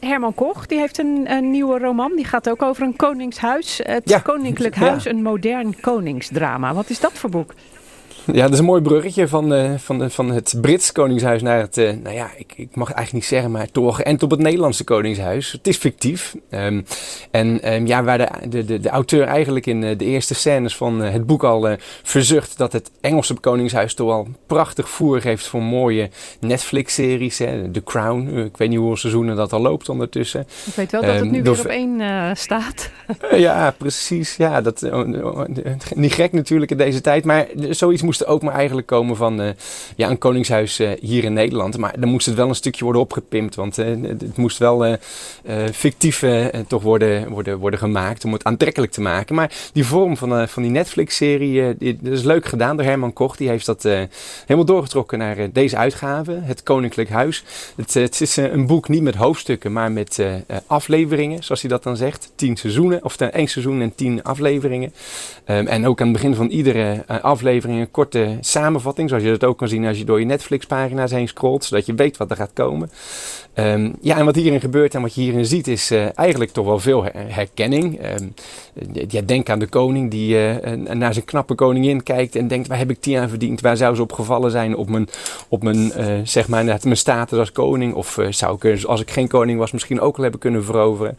[SPEAKER 2] Herman Koch, die heeft een, een nieuwe roman. Die gaat ook over een koningshuis. Het
[SPEAKER 19] Ja.
[SPEAKER 2] Koninklijk
[SPEAKER 19] Ja.
[SPEAKER 2] Huis, een modern koningsdrama. Wat is dat voor boek?
[SPEAKER 19] Ja, dat is een mooi bruggetje van, eh, van, de, van het Brits Koningshuis naar het, eh, nou ja, ik, ik mag het eigenlijk niet zeggen, maar toch geënt op het Nederlandse Koningshuis. Het is fictief. Ehm, en ehm, ja, waar de, de, de, de auteur eigenlijk in eh, de eerste scènes van eh, het boek al eh, verzucht dat het Engelse Koningshuis toch wel prachtig voer geeft voor mooie Netflix-series. hè. The Crown, eh, ik weet niet hoeveel seizoenen dat al loopt ondertussen.
[SPEAKER 2] Ik weet wel dat het
[SPEAKER 19] Ehm,
[SPEAKER 2] nu
[SPEAKER 19] door-
[SPEAKER 2] weer op één eh, staat.
[SPEAKER 19] Eh, Ja, precies. Ja, dat, eh, oh, niet gek natuurlijk in deze tijd. Maar zoiets moest er ook maar eigenlijk komen van eh, ja, een koningshuis eh, hier in Nederland. Maar dan moest het wel een stukje worden opgepimpt. Want eh, het moest wel fictief toch worden, worden, worden gemaakt om het aantrekkelijk te maken. Maar die vorm van, van die Netflix-serie, dat is leuk gedaan door Herman Koch. Die heeft dat helemaal doorgetrokken naar deze uitgave, Het Koninklijk Huis. Het, het is een boek niet met hoofdstukken, maar met afleveringen, zoals hij dat dan zegt. Tien seizoenen, of één seizoen en tien afleveringen. Ehm, en ook aan het begin van iedere aflevering een korte samenvatting, zoals je dat ook kan zien als je door je Netflix-pagina's heen scrolt, zodat je weet wat er gaat komen. Ehm, ja, en wat hierin gebeurt en wat je hierin ziet is eh, eigenlijk toch wel veel her- herkenning. Eh, ja, denk aan de koning die eh, naar zijn knappe koningin kijkt en denkt, waar heb ik die aan verdiend? Waar zou ze op gevallen zijn op mijn, op mijn, zeg maar, mijn status als koning? Of zou ik, als ik geen koning was, misschien ook al hebben kunnen veroveren?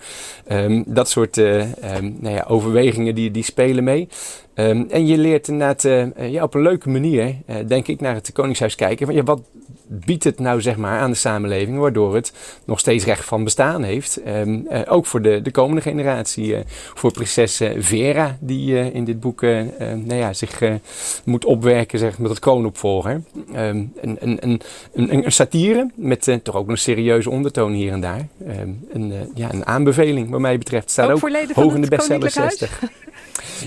[SPEAKER 19] Ehm, dat soort nou ja, overwegingen die, die spelen mee. Ehm, en je leert inderdaad eh, eh, ja, op een leuke manier, eh, denk ik, naar het Koningshuis kijken. Van, ja, wat biedt het nou zeg maar, aan de samenleving, waardoor het nog steeds recht van bestaan heeft. Ehm, eh, ook voor de, de komende generatie. voor prinses Vera, die in dit boek nou ja, zich moet opwerken zeg, met het kroonopvolger. Ehm, een, een, een, een, satire met toch ook een serieuze ondertoon hier en daar. Een, ja, een aanbeveling wat mij betreft. Staat
[SPEAKER 2] Ook
[SPEAKER 19] ook, hoog in de bestseller
[SPEAKER 2] Koninklijk
[SPEAKER 19] 60.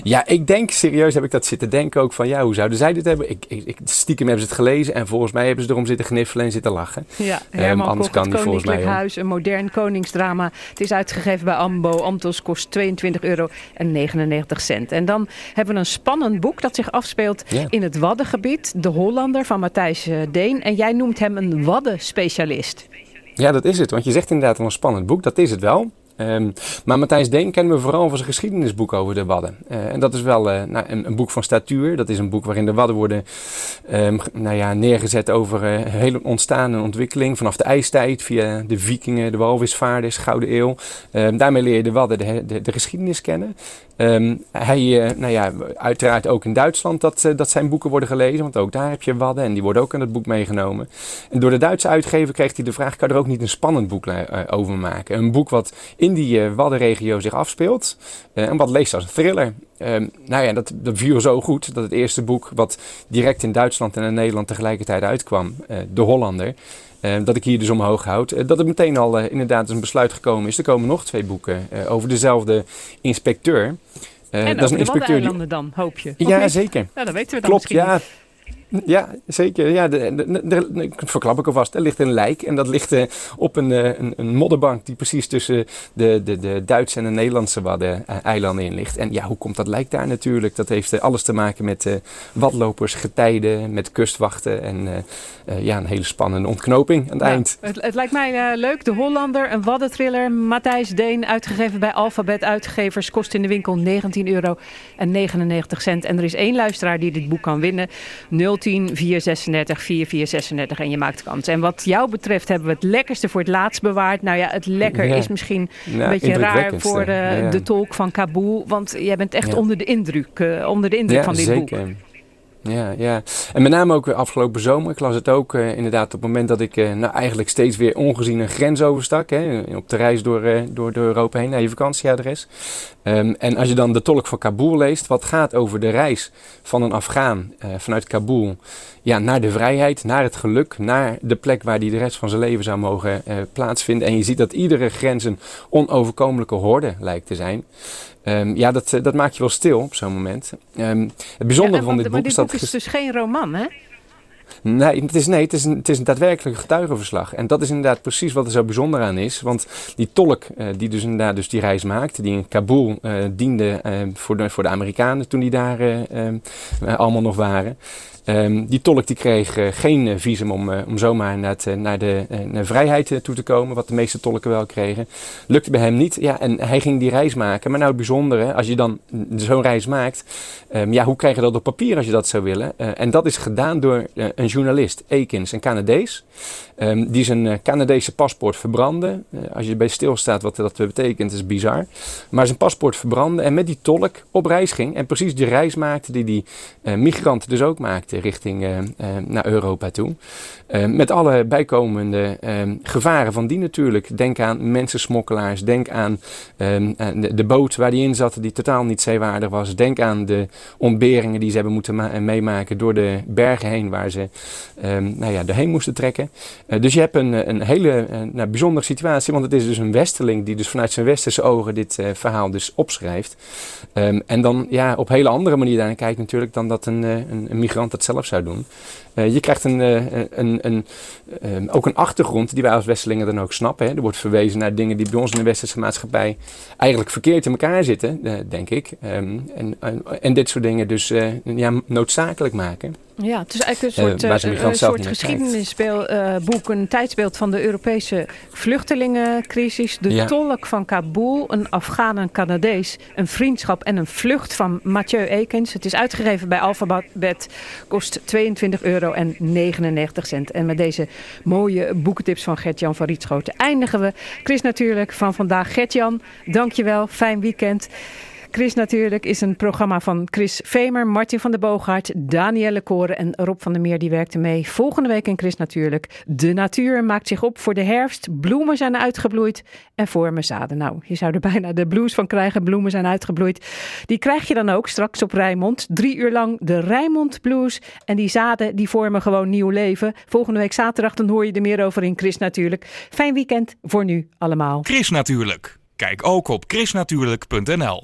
[SPEAKER 19] Ja, ik denk serieus heb ik dat zitten denken ook van ja, hoe zouden zij dit hebben? Ik, ik, stiekem hebben ze het gelezen en volgens mij hebben ze erom zitten gniffelen en zitten lachen.
[SPEAKER 2] Ja,
[SPEAKER 19] Ehm,
[SPEAKER 2] Herman
[SPEAKER 19] anders
[SPEAKER 2] Koch,
[SPEAKER 19] kan
[SPEAKER 2] het
[SPEAKER 19] volgens mij.
[SPEAKER 2] Huis, een modern koningsdrama. Het is uitgegeven bij Ambo. Amtos kost 22 euro en 99 cent. En dan hebben we een spannend boek dat zich afspeelt
[SPEAKER 19] Ja.
[SPEAKER 2] in het Waddengebied. De Hollander van Matthijs eh, Deen. En jij noemt hem een Waddenspecialist.
[SPEAKER 19] Ja, dat is het. Want je zegt inderdaad een spannend boek. Dat is het wel. Ehm, maar Matthijs Deen kennen we vooral van zijn geschiedenisboek over de Wadden. Eh, en dat is wel eh, nou, een, een boek van statuur. Dat is een boek waarin de Wadden worden ehm, nou ja, neergezet over eh, hele ontstaan en ontwikkeling. Vanaf de ijstijd, via de vikingen, de walvisvaarders, Gouden Eeuw. Ehm, daarmee leer je de Wadden de, de, de geschiedenis kennen. Hij, nou ja, uiteraard ook in Duitsland dat, dat zijn boeken worden gelezen. Want ook daar heb je Wadden en die worden ook in het boek meegenomen. En door de Duitse uitgever kreeg hij de vraag, kan er ook niet een spannend boek over maken? Een boek wat die eh, Waddenregio zich afspeelt. eh, en wat leest als een thriller. Ehm, nou ja, dat, dat viel zo goed dat het eerste boek wat direct in Duitsland en in Nederland tegelijkertijd uitkwam, eh, De Hollander, dat ik hier dus omhoog houd, dat het meteen al inderdaad een besluit gekomen is. Er komen nog twee boeken over dezelfde inspecteur. Eh,
[SPEAKER 2] en
[SPEAKER 19] dat is een
[SPEAKER 2] de
[SPEAKER 19] inspecteur die,
[SPEAKER 2] dan, hoop je.
[SPEAKER 19] Ja,
[SPEAKER 2] niet?
[SPEAKER 19] zeker.
[SPEAKER 2] Ja, dat weten we dan
[SPEAKER 19] Klopt, ja.
[SPEAKER 2] niet.
[SPEAKER 19] Ja, zeker. Ja, de, verklap ik alvast. Er ligt een lijk en dat ligt eh, op een, eh, een, een modderbank die precies tussen de, de, de Duitse en de Nederlandse Wadden-eilanden in ligt. En ja, hoe komt dat lijk daar natuurlijk? Dat heeft eh, alles te maken met eh wadlopers, getijden, met kustwachten en eh, eh, ja, een hele spannende ontknoping aan het eind.
[SPEAKER 2] Het, het lijkt mij eh, leuk. De Hollander, een waddentriller. Matthijs Deen, uitgegeven bij Alphabet Uitgevers. Kost in de winkel 19 euro en 99 cent. En er is één luisteraar die dit boek kan winnen. 010 436 4436 en je maakt kans. En wat jou betreft hebben we het lekkerste voor het laatst bewaard. Nou ja, het lekker
[SPEAKER 19] Ja.
[SPEAKER 2] is misschien
[SPEAKER 19] Ja,
[SPEAKER 2] een beetje raar voor de,
[SPEAKER 19] Ja.
[SPEAKER 2] de tolk van Kabul. Want jij bent echt onder de indruk, eh, onder de indruk
[SPEAKER 19] ja,
[SPEAKER 2] van dit
[SPEAKER 19] zeker.
[SPEAKER 2] boek.
[SPEAKER 19] Ja, ja. En met name ook afgelopen zomer. Ik las het ook eh, inderdaad op het moment dat ik eh, nou, eigenlijk steeds weer ongezien een grens overstak. Hè, op de reis door, eh, door, door Europa heen naar je vakantieadres. Ehm, en als je dan de tolk van Kabul leest, wat gaat over de reis van een Afghaan vanuit Kabul ja, naar de vrijheid, naar het geluk, naar de plek waar hij de rest van zijn leven zou mogen plaatsvinden. En je ziet dat iedere grens een onoverkomelijke horde lijkt te zijn. Ehm, ja, dat, eh, dat maak je wel stil op zo'n moment. Ehm, het bijzondere
[SPEAKER 2] Ja,
[SPEAKER 19] van dit boek is
[SPEAKER 2] dit
[SPEAKER 19] dat...
[SPEAKER 2] boek is dus geen roman, hè?
[SPEAKER 19] Nee, het is, nee het, is een, het is een daadwerkelijk getuigenverslag. En dat is inderdaad precies wat er zo bijzonder aan is. Want die tolk eh, die dus inderdaad dus die reis maakte, die in Kabul eh, diende voor, de, voor de Amerikanen toen die daar allemaal nog waren. Ehm, die tolk die kreeg eh, geen eh, visum om, eh, om zomaar naar, het, naar de vrijheid toe te komen, wat de meeste tolken wel kregen. Lukte bij hem niet. Ja, en hij ging die reis maken. Maar nou het bijzondere, als je dan zo'n reis maakt, ehm, ja, hoe krijg je dat op papier als je dat zou willen? En dat is gedaan door een journalist, Ekins, een Canadees. Ehm, die zijn Canadese paspoort verbrandde. Als je erbij stilstaat wat dat betekent, is bizar. Maar zijn paspoort verbrandde en met die tolk op reis ging. En precies die reis maakte die die migranten dus ook maakten richting eh, eh, naar Europa toe. Eh, met alle bijkomende eh, gevaren van die natuurlijk. Denk aan mensensmokkelaars. Denk aan eh, aan de, de boot waar die in zat die totaal niet zeewaardig was. Denk aan de ontberingen die ze hebben moeten ma- meemaken door de bergen heen waar ze eh, nou ja, doorheen moesten trekken. Dus je hebt een, een hele nou, bijzondere situatie, want het is dus een westerling die dus vanuit zijn westerse ogen dit verhaal dus opschrijft. Ehm, en dan ja, op hele andere manier daarnaar kijkt natuurlijk dan dat een, een, een migrant dat zou doen. Eh, je krijgt een, eh, een, een, ehm, ook een achtergrond die wij als Westelingen dan ook snappen. Hè. Er wordt verwezen naar dingen die bij ons in de westerse maatschappij eigenlijk verkeerd in elkaar zitten, eh, denk ik. Ehm, en, en, dit soort dingen dus eh, ja, noodzakelijk maken.
[SPEAKER 2] Ja, het is eigenlijk een
[SPEAKER 19] Eh,
[SPEAKER 2] soort,
[SPEAKER 19] migrant
[SPEAKER 2] een soort geschiedenisboek, een tijdsbeeld van de Europese vluchtelingencrisis. De
[SPEAKER 19] Ja.
[SPEAKER 2] tolk van Kabul, een Afghaan, een Canadees, een vriendschap en een vlucht van Mathieu Ekens. Het is uitgegeven bij Alphabet, kost 22 euro en 99 cent. En met deze mooie boekentips van Gert-Jan van Rietschoten eindigen we. Chris natuurlijk van vandaag. Gert-Jan, dankjewel. Fijn weekend. Chris natuurlijk is een programma van Chris Vemer, Martin van der Boogaard, Danielle Koren en Rob van der Meer die werkte mee. Volgende week in Chris natuurlijk. De natuur maakt zich op voor de herfst. Bloemen zijn uitgebloeid en vormen zaden. Nou, je zou er bijna de blues van krijgen. Bloemen zijn uitgebloeid. Die krijg je dan ook straks op Rijnmond. Drie uur lang de Rijnmond Blues. En die zaden die vormen gewoon nieuw leven. Volgende week zaterdag dan hoor je er meer over in Chris natuurlijk. Fijn weekend voor nu allemaal.
[SPEAKER 14] Chris Natuurlijk. Kijk ook op chrisnatuurlijk.nl